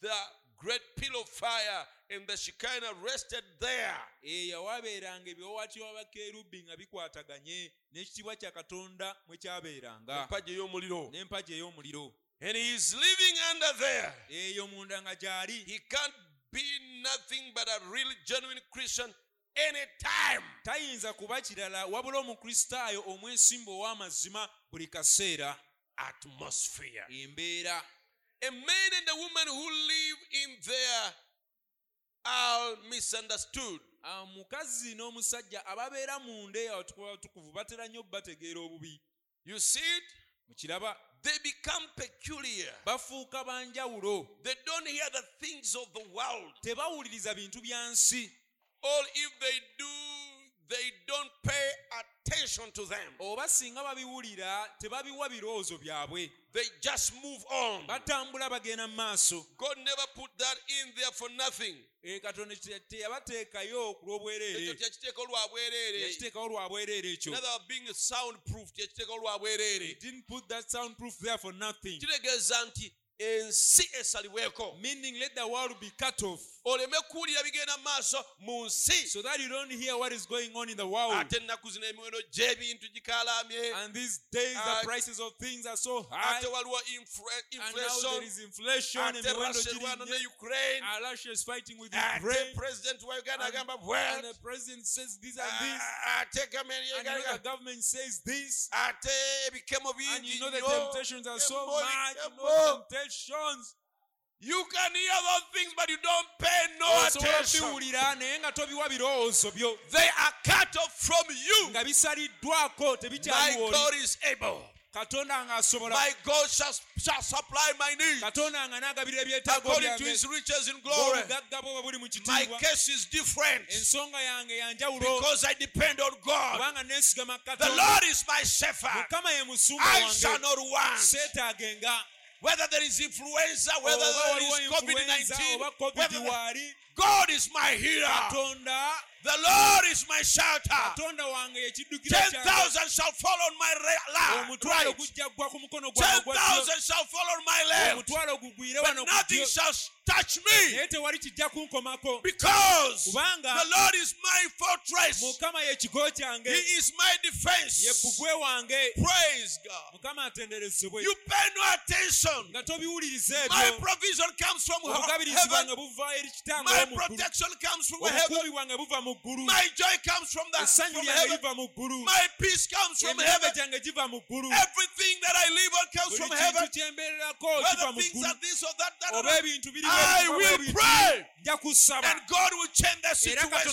the great pillar of fire and the Shekinah rested there. eyo wabeeranga ebiwawaatiro abakerubi nga bikwataganye n'ekitiibwa kya katonda mwe kyabeeranga Empagi ey'omuliro. n'empagi ey'omuliro And he is living under there. eyo munda nga gy'ali He can't be nothing but a really genuine Christian anytime. tayinza kuba kirala wabula omukristaayo omwesimba ow'amazima buli kaseera Atmosphere. embeera A man and a woman who live in there are misunderstood. Ah, omukazi n'omusajja ababeera munda abatukuvu batera nnyo bategeera obubi You see it? mukiraba They become peculiar. bafuuka banjawulo They don't hear the things of the world. tebawuliriza bintu bya nsi Or if they do, they don't pay attention to them. oba singa babiwulira tebabiwa birowoozo byabwe They just move on. batambula bagenda mu maaso God never put that in there for nothing. Eh, katonda te- teyabateekayo ku lw'obwereere Ekyo tekiteeka olwa bwereere. yakiteekawo lwa bwereere ekyo Another being soundproof tekiteeka olwa bwereere. He didn't put that soundproof there for nothing kitegeeza nti ensi esaliweeko meaning let the world be cut off oleme kuwulira bigenda mu maaso mu nsi. So that you don't hear what is going on in the world. Ate ennaku zino emiwendo gy'ebintu and these days the prices of things are so high. ate waliwo infra- and now there inflation is inflation ate Russia ne ukraine. Russia is fighting with ate Ukraine. president wa uganda and, agamba and the president says this and ah, this ate gamani and you know the government says this. Ate ebikemo and bingi you know the temptations are so much you know temptations you can hear those things but you don't pay no attention. obiwulira naye nga tobiwa birowoozo byo. They are cut off from you. My god is able. Katonda nga asobola. My god shall, shall supply my needs katonda nga n'agabira ebyetaago according to his riches in glory. Obugagga bwe bwe buli mu my case is different. Ensonga yange yanjawulo because i depend on god. Neesigama the katonda. Lord is my shepherd. Mukama ye musumba i shall wange not want. Seetaagenga whether there is influenza whether there is influenza covid-19 whether the- waali god is my healer. The lord is my shelter. Wange 10,000 shall fall on my ra- right. gujja gwa ku mukono gwange ogwa ddyo. 10,000 shall fall on my left. But nothing shall touch me. Naye tewali kijja kunkomako. Because the lord is my fortress. Mukama ye kigo kyange. He is my defense. Praise god. You pay no attention. My provision comes from heaven. bwange buva eri kitange. My protection comes from heaven. obukuumi bwange buva mu ggulu my joy comes from the from heaven. liva mu ggulu my peace comes from heaven. gyange giva mu ggulu everything that i live on comes from heaven. whether things are this or that, that or oba that ebintu biri I will pray. and god will change the situation.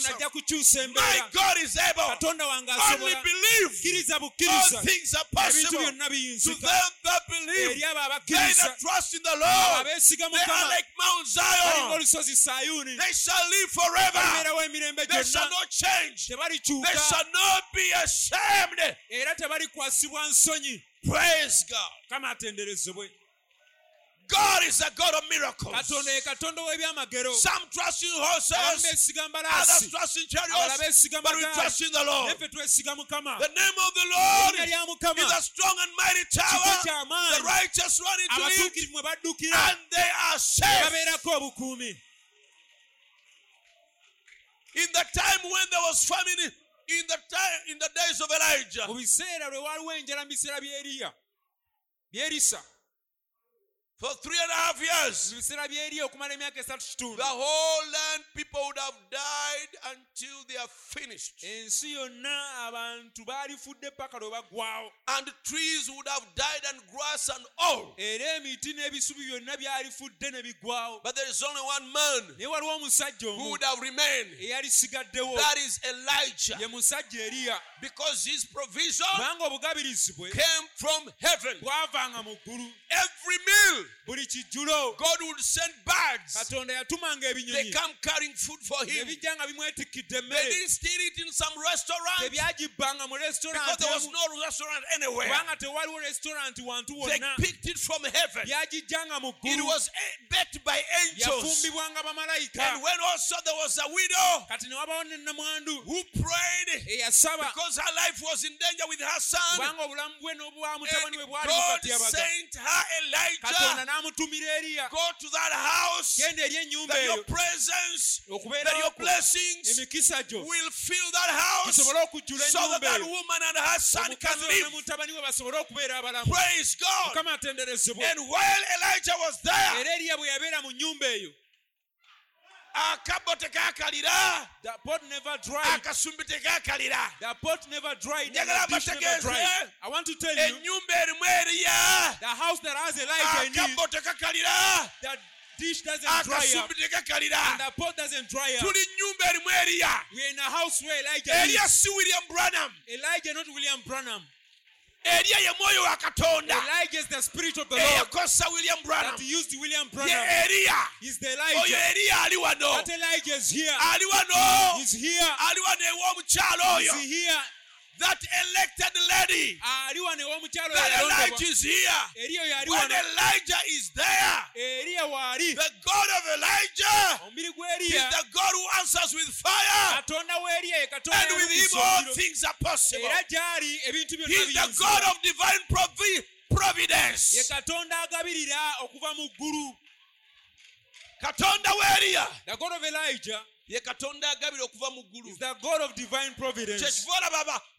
my god is able. Only believe. All things are possible to them that believe. They that trust in the lord. They are like mount zion. Sayuuni they shall live forever. They shall not change. they shall not be ashamed era tebalikwasibwa nsonyi. Praise god. God is a god of miracles. Katonda ye katonda w'ebyamagero. Some trust in horses. Others trust in chariots. But we trust in the lord. Neffe twesiga mukama. The name of the lord erinnya lya mukama. is a strong and mighty tower. The righteous run into it abatuukirivu mwe baddukira. and they are safe in the time when there was famine in the time in the days of elijah for three and a half years biseera by'eriya okumala emyaka esatu the whole land people would have died until they are finished. ensi yonna abantu baalifudde paka lwe bagwawo And trees would have died, and grass and all. era emiti n'ebisubi byonna byalifudde ne bigwawo But there is only one man who would have remained. That is Elijah. ye musajja eriya Because his provision came from heaven. bwavanga mu ggulu Every meal, buli kijjulo God would send birds. katonda yatumanga They ebinyonyi. come carrying food for him. bijja nga bimwetikkidde They didn't steal it in some restaurant. Tebyagibbanga mu because restaurant there was no restaurant anywhere. kubanga tewaliwo restaurant wantu They wonna picked it from heaven. byagijjanga mu It was eh, bet by angels. yafumbibwanga bamalayika And when also there was a widow kati ne wabawo ne nnamwandu. who prayed eyasaba because her life was in danger with her son, kubanga obulamu bwe n'obwa and mutabani we bwali God bukatyabaga sent her Elijah, n'amutumira eriya go to that house, genda eri ennyumba that your presence, that your blessings will fill that house okujjula so that that woman and her son can we basobole okubeera abalamu. Praise God. And while Elijah was there, era eriya bwe yabeera mu nnyumba eyo akabbo tekakalira the pot never dried. Akasumbi tekakalira the pot never dried. Njagala the dish never mbategeeze. dried. I want to tell you ennyumba erimu eriya. the house that has elijah in it akabbo tekakalira the dish doesn't dry up. And the pot doesn't dry up. Tuli nyumba erimu eriya. We're in a house where elijah eriya is si william branham. Elijah not william branham eriya ye mwoyo wa katonda. Elijah is the spirit of the lord. eyakosa william branham. That used william ye branham. Eriya oyo eriya ali wano. That elijah is here. Ali wano. He's here. Ali wano ew'omukyalo oyo that elected lady. That elijah is here. When elijah is there the god of elijah is the god who answers with fire. And with him all things are possible. He's the god of divine provi- ye providence katonda agabirira okuva mu ggulu. Katonda w'eriya. The god of elijah ye katonda agabira okuva mu ggulu. kyekiva olaba aba-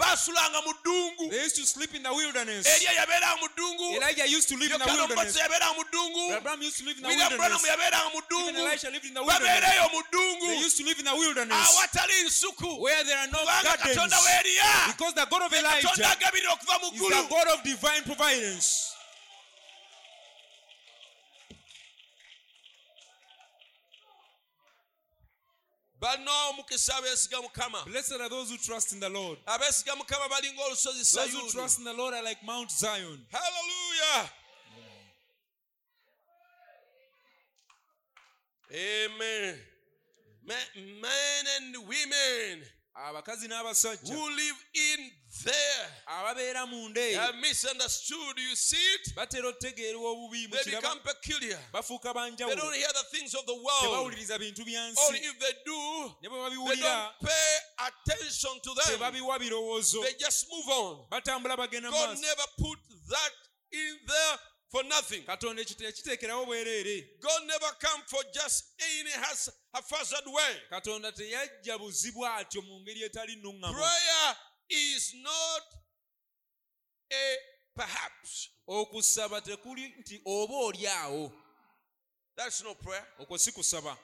they didn't sleep in the gardens baasulanga mu ddungu used to sleep in the wilderness. Eriya yabeeranga mu ddungu elijah used to live in the wilderness. Yabeeranga mu ddungu abraham used to live in the william branham wilderness. yabeeranga mu ddungu elisha lived in the wilderness. mu they ddungu used to live in the wilderness. Awatali nsuku. Where there are no kubanga gardens. katonda w'eriya because the god of katonda elijah agabirira okuva mu ggulu god of divine providence balina omukisa abeesiga mukama. Blessed are those who trust in the lord. Abeesiga mukama balinga olusozi those who trust in the lord are like mount zion. Hallelujah. Amen. Men and women abakazi n'abasajja who live in ababeera munda eyo have misunderstood you see it? Batera otegeerwa obubi mu they kiraba become peculiar. Bafuuka they banjawulo don't hear the things of the world. Tebawuliriza bintu bya or nsi if they do ne bwe they babiwulira don't pay attention to them. tebabiwa birowoozo. They just move on. Batambula bagenda God maaso. never put that in there for nothing. katonda ekyo teyakiteekerawo bwereere. God never come for just any has haphazard way. katonda teyajja buzibu atyo mu ngeri etali nnuŋŋamu Prayer is not a perhaps. okusaba tekuli nti oba oli awo That's no prayer. okwo si kusaba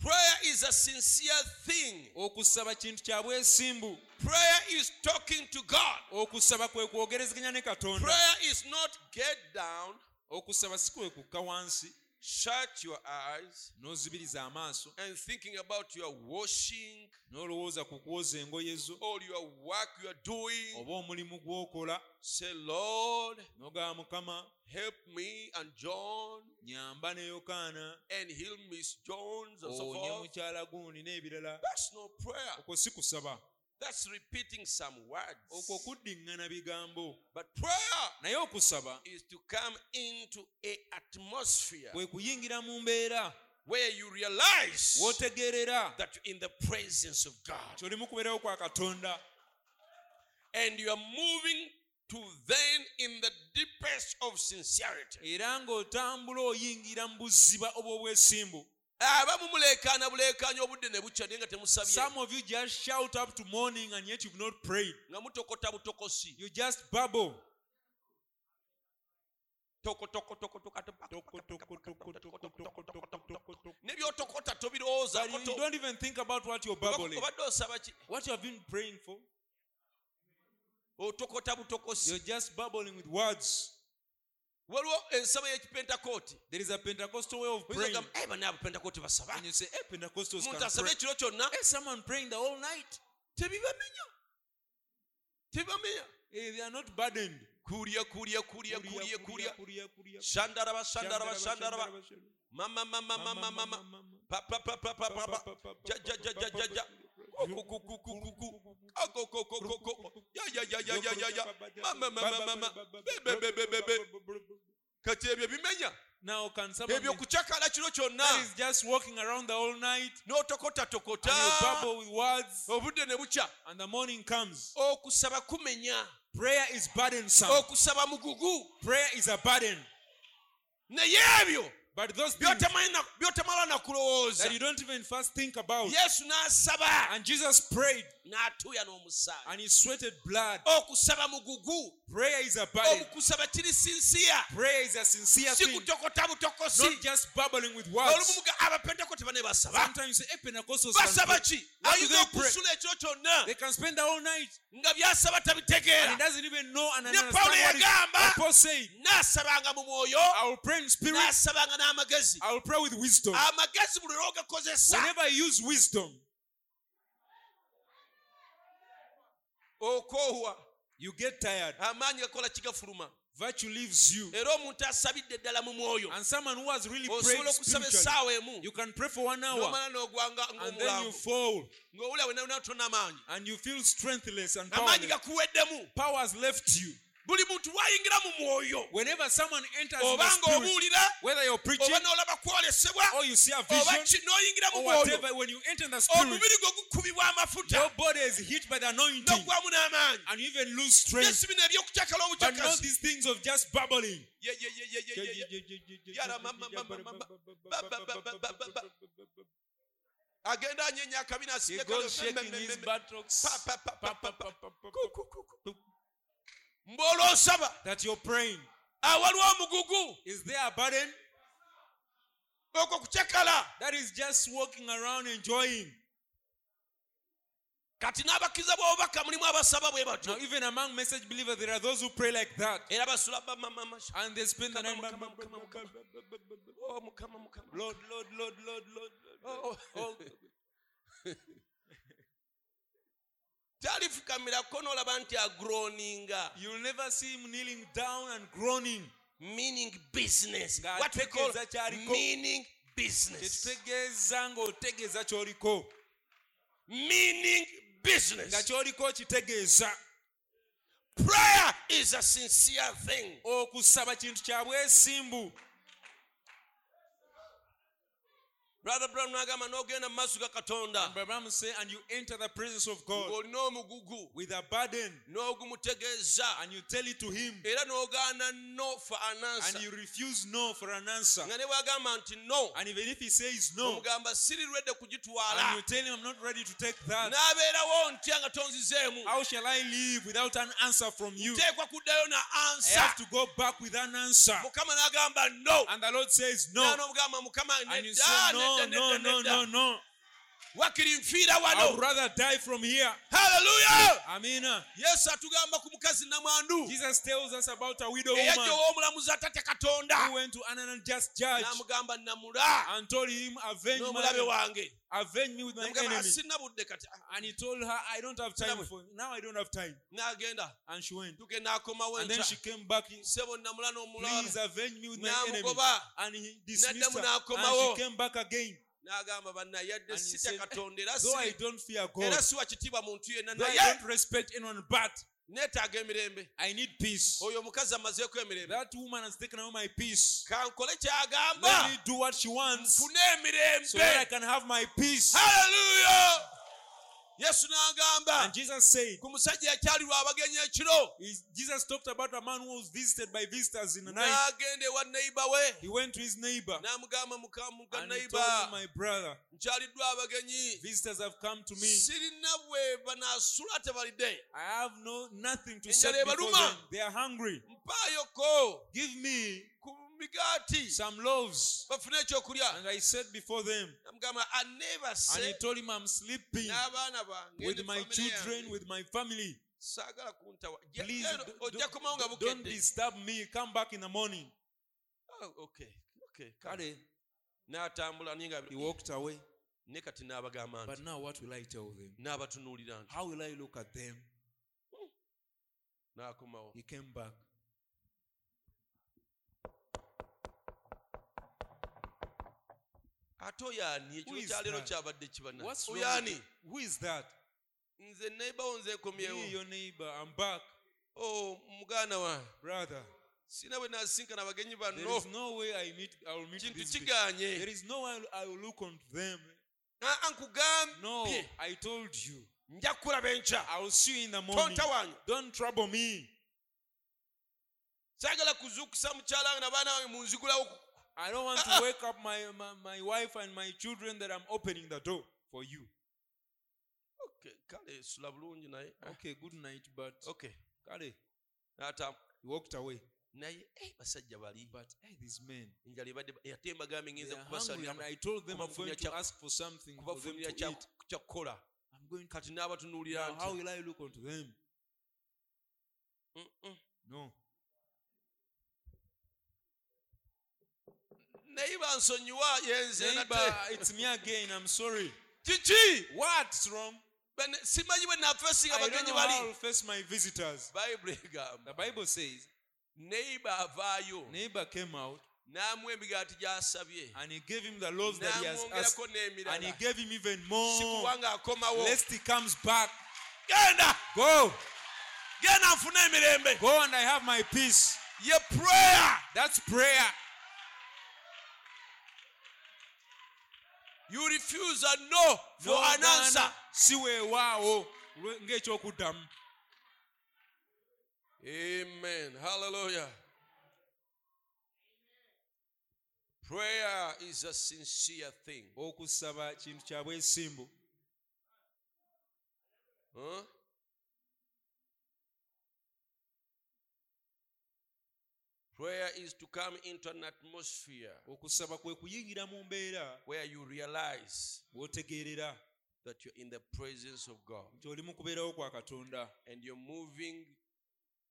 Prayer is a sincere thing. okusaba kintu kya bwesimbu Prayer is talking to God. okusaba kwe kwogerezeganya ne katonda Prayer is not get down, okusaba si kwe kukka wansi shut your eyes, n'ozibiriza amaaso and thinking about your washing n'olowooza ku kwoza engoye zo or your work you are doing. oba omulimu gw'okola Say, Lord, n'ogaba mukama help me and John nyamba ne yokaana and heal Miss Jones and so owonye forth. mukyala gundi n'ebirala That's no prayer. okwo si kusaba That's repeating some words. okwo kuddiŋŋana bigambo. But prayer naye okusaba is to come into a atmosphere kwe kuyingira mu mbeera. where you realize w'otegeerera that you're in the presence of God. Kyolimu kubeerawo kwa katonda. And you are moving to then in the deepest of sincerity. Era ng'otambula oyingira mu buziba obw'obwesimbu abamu buleekaanya obudde ne bukya naye nga temusabye Some of you just shout up to morning and yet you've not prayed. nga mutokota butokosi You just babble. nebyotokota tobirowooza But you don't even think about what you're babbling. osaba ki What you have been praying for. otokota butokosi You're just babbling with words. Waliwo ensaba eh, y'ekipentekooti There is a Pentecostal way of praying. bana eh, basaba. And you say, eh, hey, Pentecostals omuntu can asaba pray. ekiro kyonna Hey, someone praying the whole night. tebibamenya. Tebibamenya. Hey, they are not burdened. kuulya kuulya kuulya kulia, kulia. shandaraba shandaraba Shandaraba, mama mama mama Mama, mama mama, mama. pa pa pa pa pa pa pa ja ja ja ja ja kati ebyo bimenya. Now kiro kyonna. N'otokotatokota obudde ne bukya. Okusaba kumenya. Okusaba mugugu. Naye ebyo But those things by'otamanyi na- by'otamala na kulowooza. that you don't even first think about. yesu n'asaba. And Jesus prayed n'atuuya n'omusaayi and he sweated blood. Oh, okusaba mugugu. Prayer is a oh, burden. okusaba kirisinsiya Prayer is a sincere thing, kutokota butokosi not just babbling with olumu words. muga abapentekote bane basaba. Sometimes you say, eh, hey, Pentecostals basaba ki ayinza okusula ekiro kyonna They can spend the whole night. Nga byasaba and he doesn't even know and understand what, yagamba, Paul said. n'asabanga mu mwoyo I will pray in spirit. n'asabanga n'amagezi. I will pray with wisdom. amagezi buli lwogakozesa. Whenever you use wisdom, okoowa you get tired. amaanyi gakola kigafuluma Virtue leaves you. era omuntu asabidde ddala mu mwoyo And someone who has really prayed osobola okusaba spiritually, essaawa emu you can pray for one hour n'omala n'ogwanga and then you fall ng'owulira wenawena amaanyi and you feel strengthless and amaanyi powerless. gakuweddemu Power has left you. Buli muntu wayingira mu mwoyo. Whenever someone enters oba the spirit, whether you're preaching n'olaba kwolesebwa or you see a oba vision n'oyingira mu or mwoyo. whatever, when you enter the spirit, gwe gukubibwa amafuta. your body is hit by the anointing n'ogwamu n'amaanyi. and you even lose strength. yesu bino ebyokucakala ba. agenda anyenya akabi He That you're praying. Is there a burden? That is just walking around enjoying. kati n'abakkiriza bw'obubaka mulimu abasaba bwe Now, batyo even among message believers, there are those who pray like that. era basula And they spend the night. Oh, mukama mukama Lord, Lord, Lord, Lord, Lord. Oh. Oh, oh. <laughs> talifukamirako n'olaba nti agroninga you'll never see him kneeling down and groaning. meaning business. Nga what we call meaning business. Tekitegeeza ng'otegeeza ky'oliko meaning nga business ky'oliko okitegeeza prayer is a sincere thing. Okusaba kintu kya bwesimbu brother brown n'agamba n'ogenda mu maaso ga katonda. And Abraham say, and you enter the presence of God ng'olina omugugu with a burden n'ogumutegeeza and you tell it to him. Era n'ogaana no for an answer. And you refuse no for an answer. nga ne bw'agamba nti no. And even if he says no omugamba siri lwedde and kugitwala you tell him, I'm not ready to take that, n'abeerawo ntya nga tonzizeemu how shall I live without an answer from you? teekwa kuddayo na I have to go back with an answer. mukama n'agamba no. And the Lord says no. N'omugamba mukama nedda no, no, nedda no, no, I'd wano rather die from here. haleluya Amina. yesu atugamba ku mukazi namwandu Jesus tells us about a widow eyajja woman ow'omulamuzi atatya katonda who went to an unjust judge n'amugamba namula and told him, Avenge, n'omulabe wange avenge me with my enemy. sirina budde kati And he told her, I don't have time for now. I don't have time. n'agenda And she went. tugenda akomawo And then she came back. sebo namula Please n'omulabe avenge me with my enemy. And he dismissed her. And she came back again. N'agamba banna yadde And he sitya katonda era I don't fear God, era siwa kitiibwa muntu yenna I naye don't respect anyone, but neetaaga emirembe. I need peace. oyo omukazi amazeeko emirembe. That woman has taken away my peace. kankole Let kyagamba me do what she wants nfune so that I emirembe yesu n'agamba And Jesus said, ku musajja yakyalirwa abagenyi ekiro Jesus talked about a man who was visited by visitors in the night. n'agenda ewa neiba we He went to his neighbor n'amugamba mukamuga and he told him, neiba My brother, nkyaliddwa abagenyi visitors have come to me. sirina bwe banaasula tebalidde I have no nothing to Enjala ebaluma. them. They are hungry. mpaayoko Give me ku migaati some loaves. bafune ekyokulya And I said before them, namugamba and he told him, I'm sleeping n'abaana bange with my children, with my family. saagala kuntawa ojja kumawo nga do- don't disturb me. Come back in the morning. Oh, okay, okay, kale n'atambula naye nga He walked away. ne kati n'abagamba But now, what will I tell them? n'abatunuulira nti How will I look at them? Hmm. n'akomawo He came back. Oyo wrong? ani with- Who is that? nze neibawo nze nkomyewo your neighbor. I'm back, o muganda wange brother. sina bwe nasinkana abagenyi There banno is no way I meet. I will meet kintu these people. kiganye There is no way I will look onto them. aa No, nkugambye I told you. nja kukulaba enkya I will see you in the morning. Don't trouble me. saagala kuzuukusa mukyala wange nabaana bange munzigulawo I don't want to <laughs> wake up my, my, my wife and my children that I'm opening the door for you. Okay, kale sula bulungi naye. <laughs> Okay, good night, but okay. Kale, n'ata he walked away. naye eh, basajja bali. But hey, these men, enjala ebadde ate embagambe they ngenza are hungry, and kubasalira I told them I'm kubafunira going to kya- ask for something for them kubafunira to kya- eat. kyakukola I'm going to. kati n'abatunuulira Now, how nti will I look onto them? "Mm-mm." No. Naye bansonyiwa yenze Neighbor, ah, it's me again. I'm sorry. kiki What's wrong? Simanyi bwe nafeesinga I don't abagenyi know how bali face my visitors. bayibuli egamba The Bible says, neiba avaayo neighbor came out n'amuwa emigaati gy'asabye and he gave him the loaves that he has asked, and he gave him even more. Lest he comes back. genda Go, genda nfune emirembe go, and I have my peace. ye prayer That's prayer. You refuse a no for an answer. N'ogaana si ng'ekyokuddamu amen. Hallelujah. Prayer is a sincere thing. Okusaba kintu kya bwesimbu huh? Prayer is to come into an atmosphere okusaba kwe kuyingira mu mbeera. where you realize w'otegeerera that you're in the presence of god. Nti oli mu kubeerawo kwa katonda. And you're moving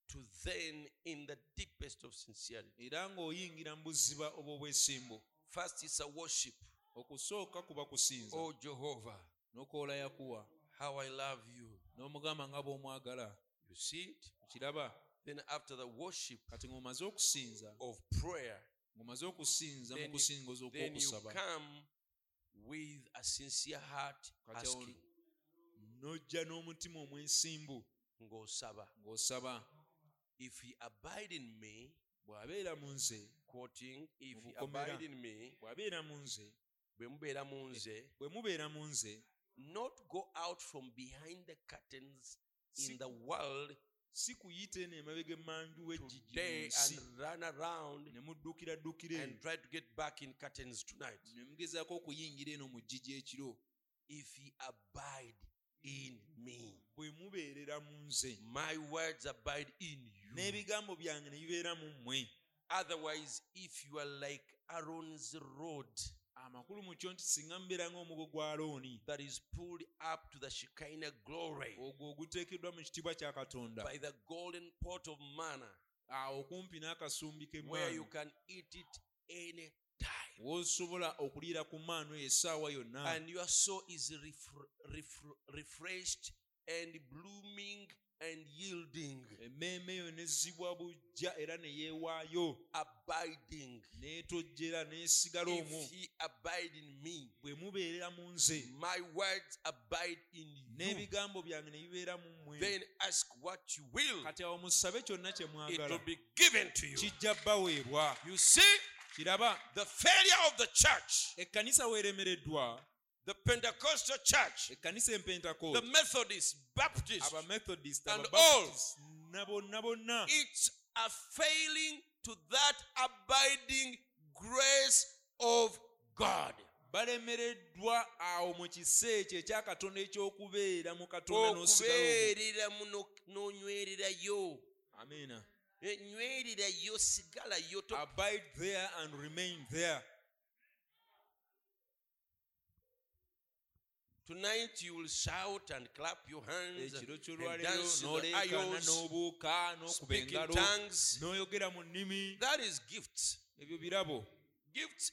to then in the deepest of sincerity. Era ng'oyingira mu buziba obw'obwesimbu. First is a worship. Okusooka kuba kusinza. Oh jehovah. N'okoola yakuwa how i love you. N'omugamba nga bw'omwagala. You see it? Okiraba then after the worship kati ng'omaze okusinza of prayer ng'omaze okusinza mu kusingoza okw'okusaba come with a sincere heart asking n'ojja n'omutima omwesimbu ng'osaba. ng'osaba. If he abide in me bw'abeera mu nze quoting if he abide in me bw'abeera mu nze bwe mubeera mu nze eh, bwe mubeera mu nze not go out from behind the curtains in the world si kuyita eno emabega emmanju today and run around ne muddukira ddukira and try to get back in curtains tonight. Ne mugezaako okuyingira eno mu jjigi ekiro. If he abide in me bwe mubeerera mu nze my words abide in you. n'ebigambo byange ne bibeera mu mmwe. Otherwise if you are like aaron's rod amakulu mu kyo nti singa mubeera ng'omugo gwa alooni. that is pulled up to the shekinah glory ogwo oguteekeddwa mu kitiibwa kya katonda. by the golden pot of manna. Awo kumpi n'akasumbi where you can eat it any time w'osobola okuliira ku maanu eyo essaawa yonna. And your soul is refr- refr- refreshed and blooming and yielding emmeeme yo nezzibwa bujja era ne yeewaayo. abiding. N'etojjera n'esigala omwo if he abide in me bwe mubeerera mu nze my words abide in you. n'ebigambo byange ne bibeera mu mmwe. Then ask what you will. Kati awo musabe kyonna kye it mwagala will be given to you. Kijja bbaweebwa. You see kiraba the failure of the church. ekkanisa weeremereddwa the Pentecostal church, the Methodist, Baptist, abamethodist and ababaptist na bonna bonna it's a failing to that abiding grace of God. balemereddwa awo mu kisa ekyo ekyakatonda ekyokubeera mu katonda n'osigala omwo. okubeereramu no- n'onywererayo. Amina. Nywererayo sigalayo abide there and remain there tonight you will shout and clap your hands ekiro and kyolwaleero n'oleekaana n'obuuka n'okuba engalo tongues. n'oyogera mu nnimi. That is gifts. Ebyo birabo. Gifts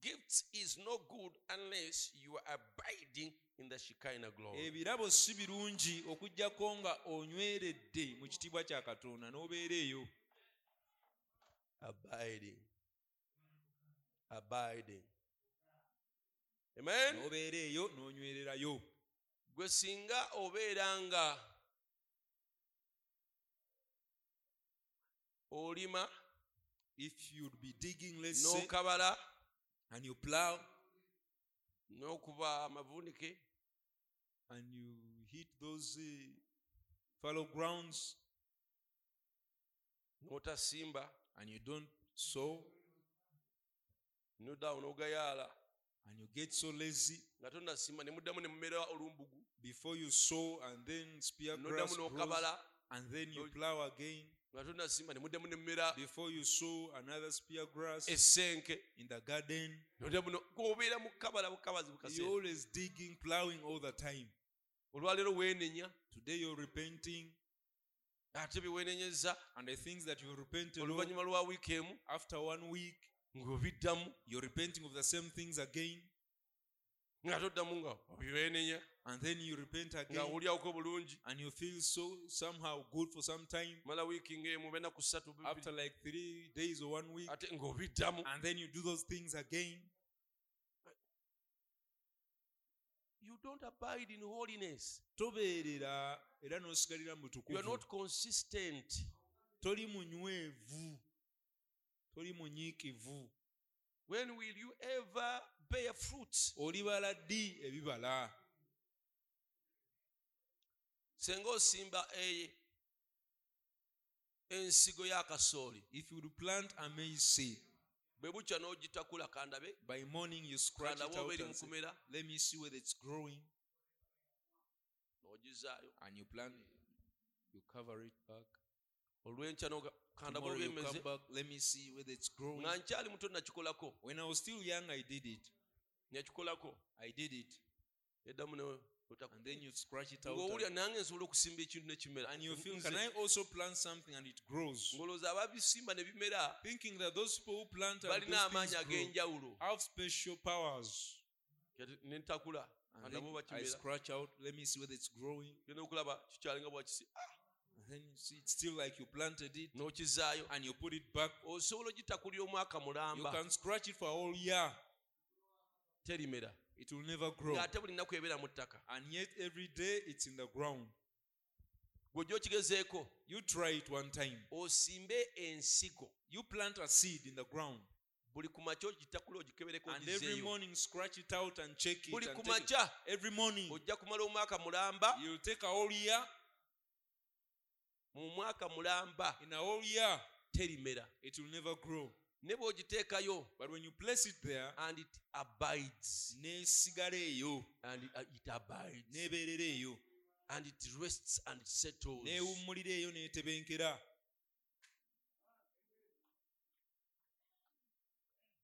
gifts is no good unless you are abiding in the Shekinah glory. Ebirabo si birungi okugjako nga onyweredde mu kitiibwa kya katonda n'obeera eyo abiding. Abiding n'obeera eyo n'onywererayo. Gwe singa obeera nga olima if you'd be digging let's n'okabala and you plow n'okuba amavunike and you hit those uh, fallow grounds n'otasimba and you don't sow noddawo n'ogayaala and you get so lazy. Nga tonnasimba ne muddamu ne mumera olumbugu. Before you sow and then spear grass noddamu grows, n'okabala and then you plow again. Nga tonnasimba ne muddamu ne mumera. Before you sow another spear grass essenke. in the garden. Noddamu no- obeera mu kukabala bukabazi you're always digging plowing all the time. Olwaleero weenenya. Today you're repenting. Ate and the things that you repented of oluvannyuma lwa wiiki emu. after one week ng'obiddamu you're repenting of the same things again. Nga toddamu nga weenenya and then you repent nga again bulungi and you feel so somehow good for some time. Mala wiiki ng'emu benaku ssatu after like three days or one week. Ate ng'obiddamu and then you do those things again. You don't abide in holiness. Tobeerera era n'osigalira mu you are not consistent. Toli munywevu when will you ever bear fruit? Olibala ddi ebibala. Senga osimba ensigo y'akasooli if you would plant a maize seed bwe bukya n'ogitakula kandabe by morning you scratch it out and say, let me see whether it's growing. N'ogizaayo and you plant you cover it back. Olw'enkya Tomorrow you come back let me see whether it's growing. Nga nkyali muto nakikolako when i was still young i did it. Nakikolako i did it. Eddamu ne and then you scratch it out ng'owulira and, nange nsobola okusimba ekintu nekimera and you feel can i also plant something and it grows? Ng'olowooza ababisimba ne bimera? Thinking that those people who plant and balina those amaanyi grow ag'enjawulo have special powers. Ne ntakula. And kandabe then i scratch out let me see whether it's growing. Genda okulaba kikyali nga bwakisi ah, and then you see it's still like you planted it. N'okizaayo and you put it back. Osobola ogitakulira omwaka you can scratch it for a whole year. Terimera. It will never grow. Ng'ate buli nnaku ebeera mu ttaka. And yet every day it's in the ground. Gwe ojja okigezeeko you try it one time. osimbe ensigo. You plant a seed in the ground. Buli ku makya ogitakula ogikebereko and every morning scratch it out and check it, buli and ku take it. makya every morning. ojja kumala omwaka mulamba mu mwaka mulamba in a whole year terimera. it will never grow. Ne bw'ogiteekayo but when you place it there and it abides. nesigala eyo and it, it abides. nebeerera eyo and it rests and settles. neewummulira eyo netebenkera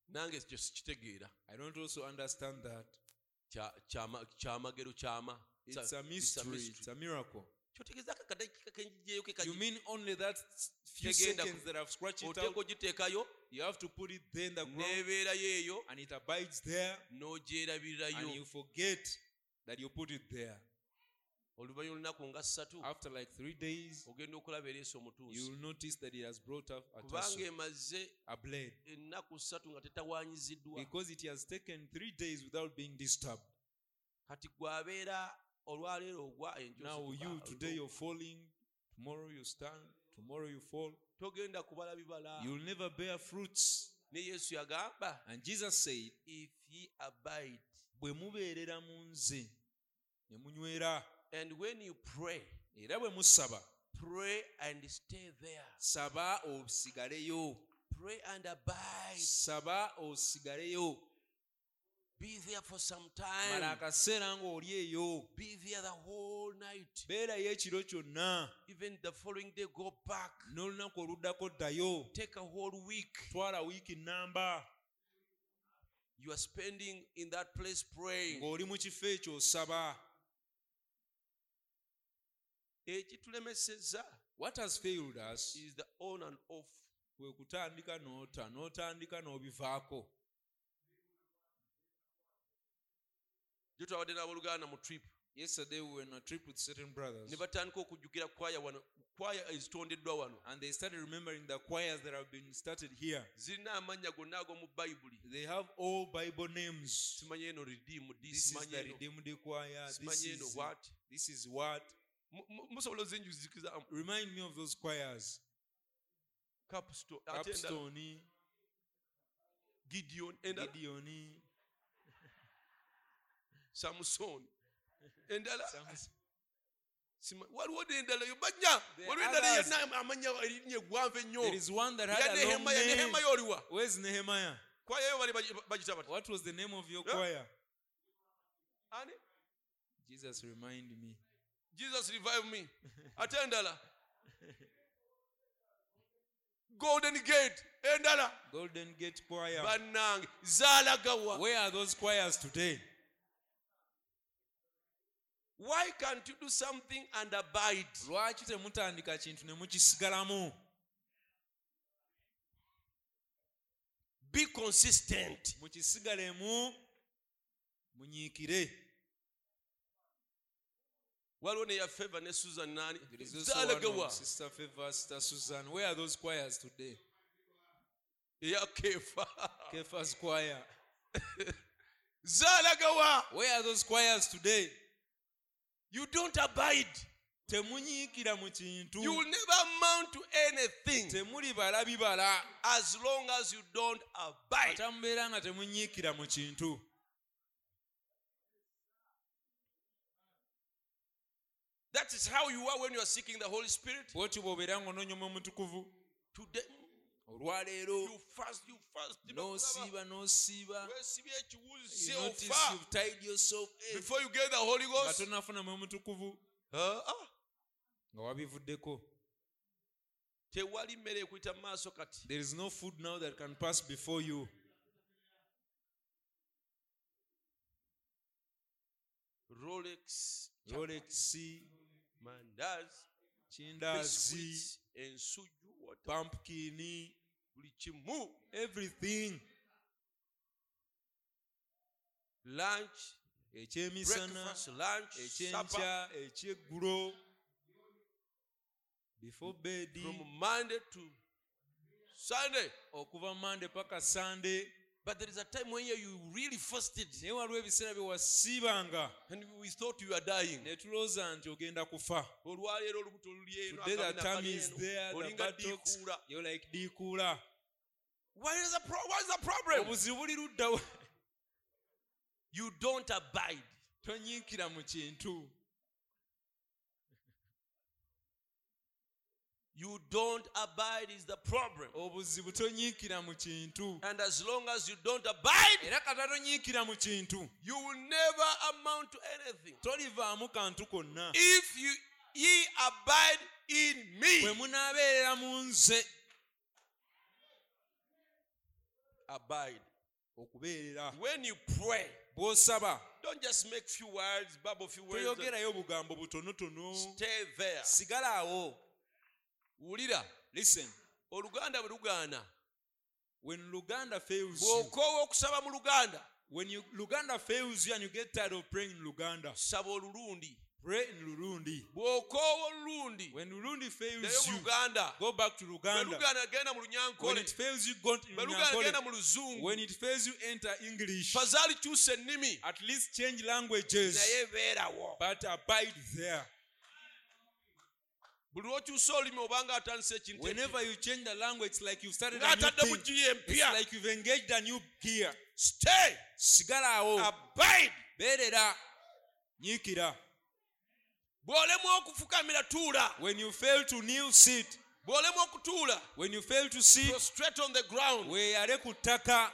nange ekyo sikitegeera. I don't also understand that. Kya- kyama- kyamagero kyama. It's a mystery it's a miracle kyotegeeza ako kenjijeyo you mean only that few seconds that i've scratched it oteeka out? ogiteekayo you have to put it there in the ground. N'ebeerayo eyo and it abides there. And n'ogyerabirirayo you forget that you put it there. Oluvannyuma olunaku nga ssatu. After like three days ogenda okulaba ereesa you omutuusi. will notice that it has brought up a kubanga emaze a blade. ennaku ssatu nga tetawaanyiziddwa because it has taken three days without being disturbed. Kati gwabeera olwaleero ogwa enjosi now you today you're falling tomorrow you stand tomorrow you fall. Togenda kubala bibala. You'll never bear fruits. Ne yesu yagamba and jesus said if ye abide bwe mubeerera mu nze ne munywera. And when you pray, era bwe musaba. pray and stay there. saba osigaleyo Pray and abide. saba osigaleyo Be there for some mala time. akaseera ng'oli eyo Be there the whole night. beerayo ekiro kyonna Even the following day, go back. n'olunaku oluddako ddayo Take a whole week. twala wiiki nnamba You are spending in that place praying. ng'oli mu kifo ekyo osaba ekitulemeseza what has failed us is the on and off kwe kutandika n'ota n'otandika n'obivaako gye twabadde n'abooluganda mu trip. Yesterday we were on a trip with certain brothers. Ne batandika okujjukira kwaya wano kwaya ezitondeddwa wano. And they started remembering the choirs that have been started here. Zirina amannya gonna ag'omu bayibuli they have all bible names. Simanyi eno redeem di this is the eno. Redeemed choir. This eno is, what? This is what? Mu- mu- musobola ozinjuzikiza remind me of those choirs. Capstone ate endala capstone gideon endala gideoni samusoni <laughs> endala. Waliwo n'endala yo bajja waliwo endala yenna amanya erinnya eggwanvu ennyo there is one that had a long nehemaya name oliwa kwayayo bali bagi- bagita bati what was the name of your choir ani? Jesus remind me. Jesus revive me. Ate endala. Golden gate endala. Golden gate choir. Bannange zaalagawa where are those choirs today why can't you do something and abide? Lwaki temutandika kintu ne mukisigalamu be consistent. Mukisigalemu munyiikire. Waliwo neya favor ne susan nani? There is also one zaalagawa of sister favor sister susan. Where are those choirs today? Eya kefa. Kefa's choir. <laughs> Where are those choirs today you don't abide. Temunyiikira mu kintu. You will never amount to anything temuli bala bibala. as long as you don't abide. Atamubeera nga temunyiikira mu kintu. That is how you are when you are seeking the holy spirit. Bwoti bw'obeera ng'onoonya omwe today olwaleero you fast you fast n'osiiba n'osiiba. Weesibye ekiwuzi You notice you've tied yourself before you get the holy nga ghost. tonafunamu omutukuvu Ah, nga wabivuddeko. Tewali mmere ekuyita mu maaso kati. There is no food now that can pass before you. Rolex rolex mandazi ensuju what pumpkin buli kimu everything. Lunch ekyemisana lunch ekyenkya ekyeggulo before bed from monday to sunday. okuva mande paka sande but there is a time when you really fasted. Naye waliwo ebiseera bye wasiibanga and we thought you are dying. Ne tulowooza nti ogenda kufa. Olwaleero olubuto luli eno today the time is there the diikuula. You're like diikuula. What is the pro- what is the problem? Obuzibu buli luddawo you don't abide. Tonyiikira mu kintu you don't abide is the problem. Obuzibu tonyiikira mu kintu. And as long as you don't abide era kata tonyiikira mu kintu. you will never amount to anything. Tolivaamu kantu konna. If you ye abide in bwe me munaabeerera mu nze abide. okubeerera. When you pray bw'osaba don't just make few words babble few words toyogerayo obugambo butonotono. stay there. Sigala awo wulira listen. Oluganda bwe lugaana when luganda fails you bw'okoowa okusaba mu luganda when you luganda fails you and you get tired of praying in luganda saba olulundi pray in lurundi. Bw'okoowa olulundi when lurundi fails you luganda go back to luganda. Luganda genda mu when it fails you go bwe luganda genda mu luzungu when it fails you enter english. Fazaali kyusa ennimi. At least change languages. Naye beerawo. But abide there buli lwokyusa obanga atandisa ekintu Whenever you change the language, it's like you've started a new thing. It's like you've engaged a new gear. stay Sigala awo. abide Beerera. Nyiikira. bw'olemwa okufukamira tuula When you fail to kneel, sit. bw'olemwa okutuula When you fail to sit, prostrate on the ground weeyale ku ttaka.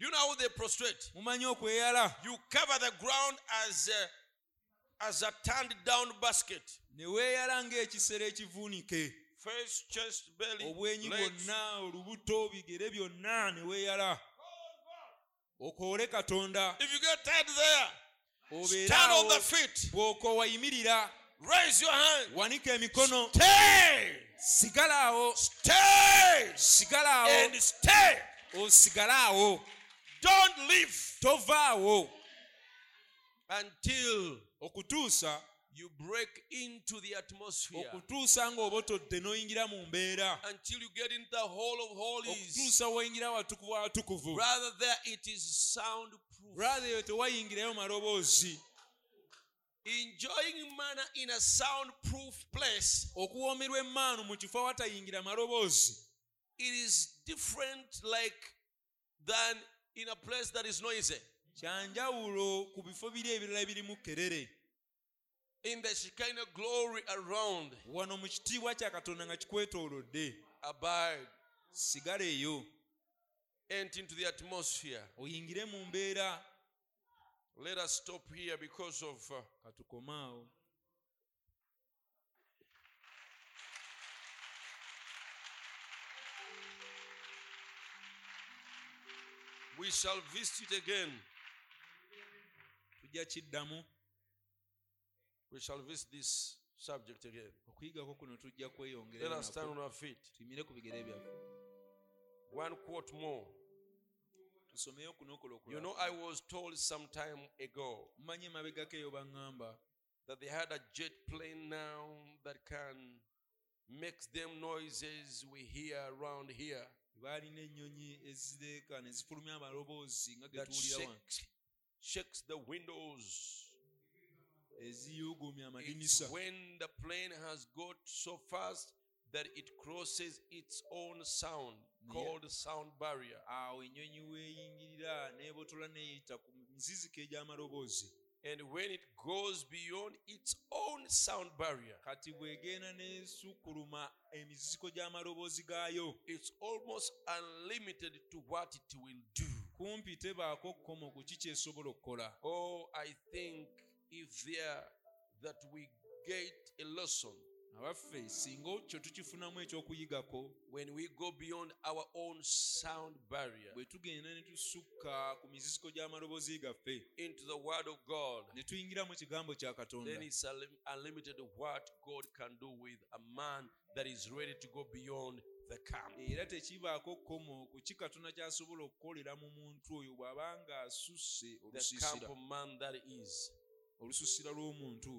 do you know how they prostrate Mumanyi okweyala. you cover the ground as a, as a turned down basket. Ne weeyala ng'ekisero ekivuunike. face chest belly obwenyi legs. bwonna olubuto bigere byonna ne weeyala. Okoole katonda. If you get tired there stand on the feet. Raise your hand. Wanika emikono. Stay. Sigala awo. Stay. Sigala awo. And stay. Awo. Don't leave. Tovaawo until okutuusa you break into the atmosphere okutuusa ng'obotodde n'oyingira mu mbeera until you get into the hall of holies. okutuusa woyingira watukuvu watukuvu. Rather there it is soundproof. Rather eyo tewayingirayo maloboozi. Enjoying manna in a soundproof place okuwoomerwa emmaanu mu kifo awatayingira maloboozi. it is different like than in a place that is noisy kyanjawulo ku bifo biri ebirala ebirimu kerere. In the Shekinah glory around wano mu kitiibwa kya katonda nga kikwetoolodde. abide. Sigala eyo. Into the atmosphere. Oyingire mu mbeera. Let us stop here because of uh, katukomaawo. we shall visit it again tujja kiddamu we shall visit this subject again. Okuyigako kuno tujja kweyongera us stand on our feet. Tuyimire ku bigere byaffe. One quote more. Tusomeyo kunokola you know i was told some time ago mumanyi emabegako eyo baŋŋamba that they had a jet plane now that can make them noises we hear around here. Baalina ennyonyi ezireeka ne zifulumya amaloboozi nga ge that tuwulira wano shakes, the windows. It's when the plane has got so fast that it crosses its own sound called sound barrier. Awo ennyonyi n'ebotola neeyita ku miziziko egy'amaloboozi and when it goes beyond its own sound barrier kati bw'egenda n'esukkuluma emiziziko gy'amaloboozi gaayo. it's almost unlimited to what it will do kumpi tebaako kkomo ku ki kyesobola okukola. Oh i think if there that we get a lesson. Abaffe singa kyo tukifunamu ekyokuyigako when we go beyond our own sound barrier bwe tugenda ne tusukka ku miziziko gy'amaloboozi gaffe into the word of god ne tuyingira mu kigambo kya katonda. then it's unlim- unlimited what god can do with a man that is ready to go beyond era tekibaako kkomo ku ki katonda kyasobola okukolera mu muntu oyo bw'aba ng'asusse olusiisira olusiisira lw'omuntu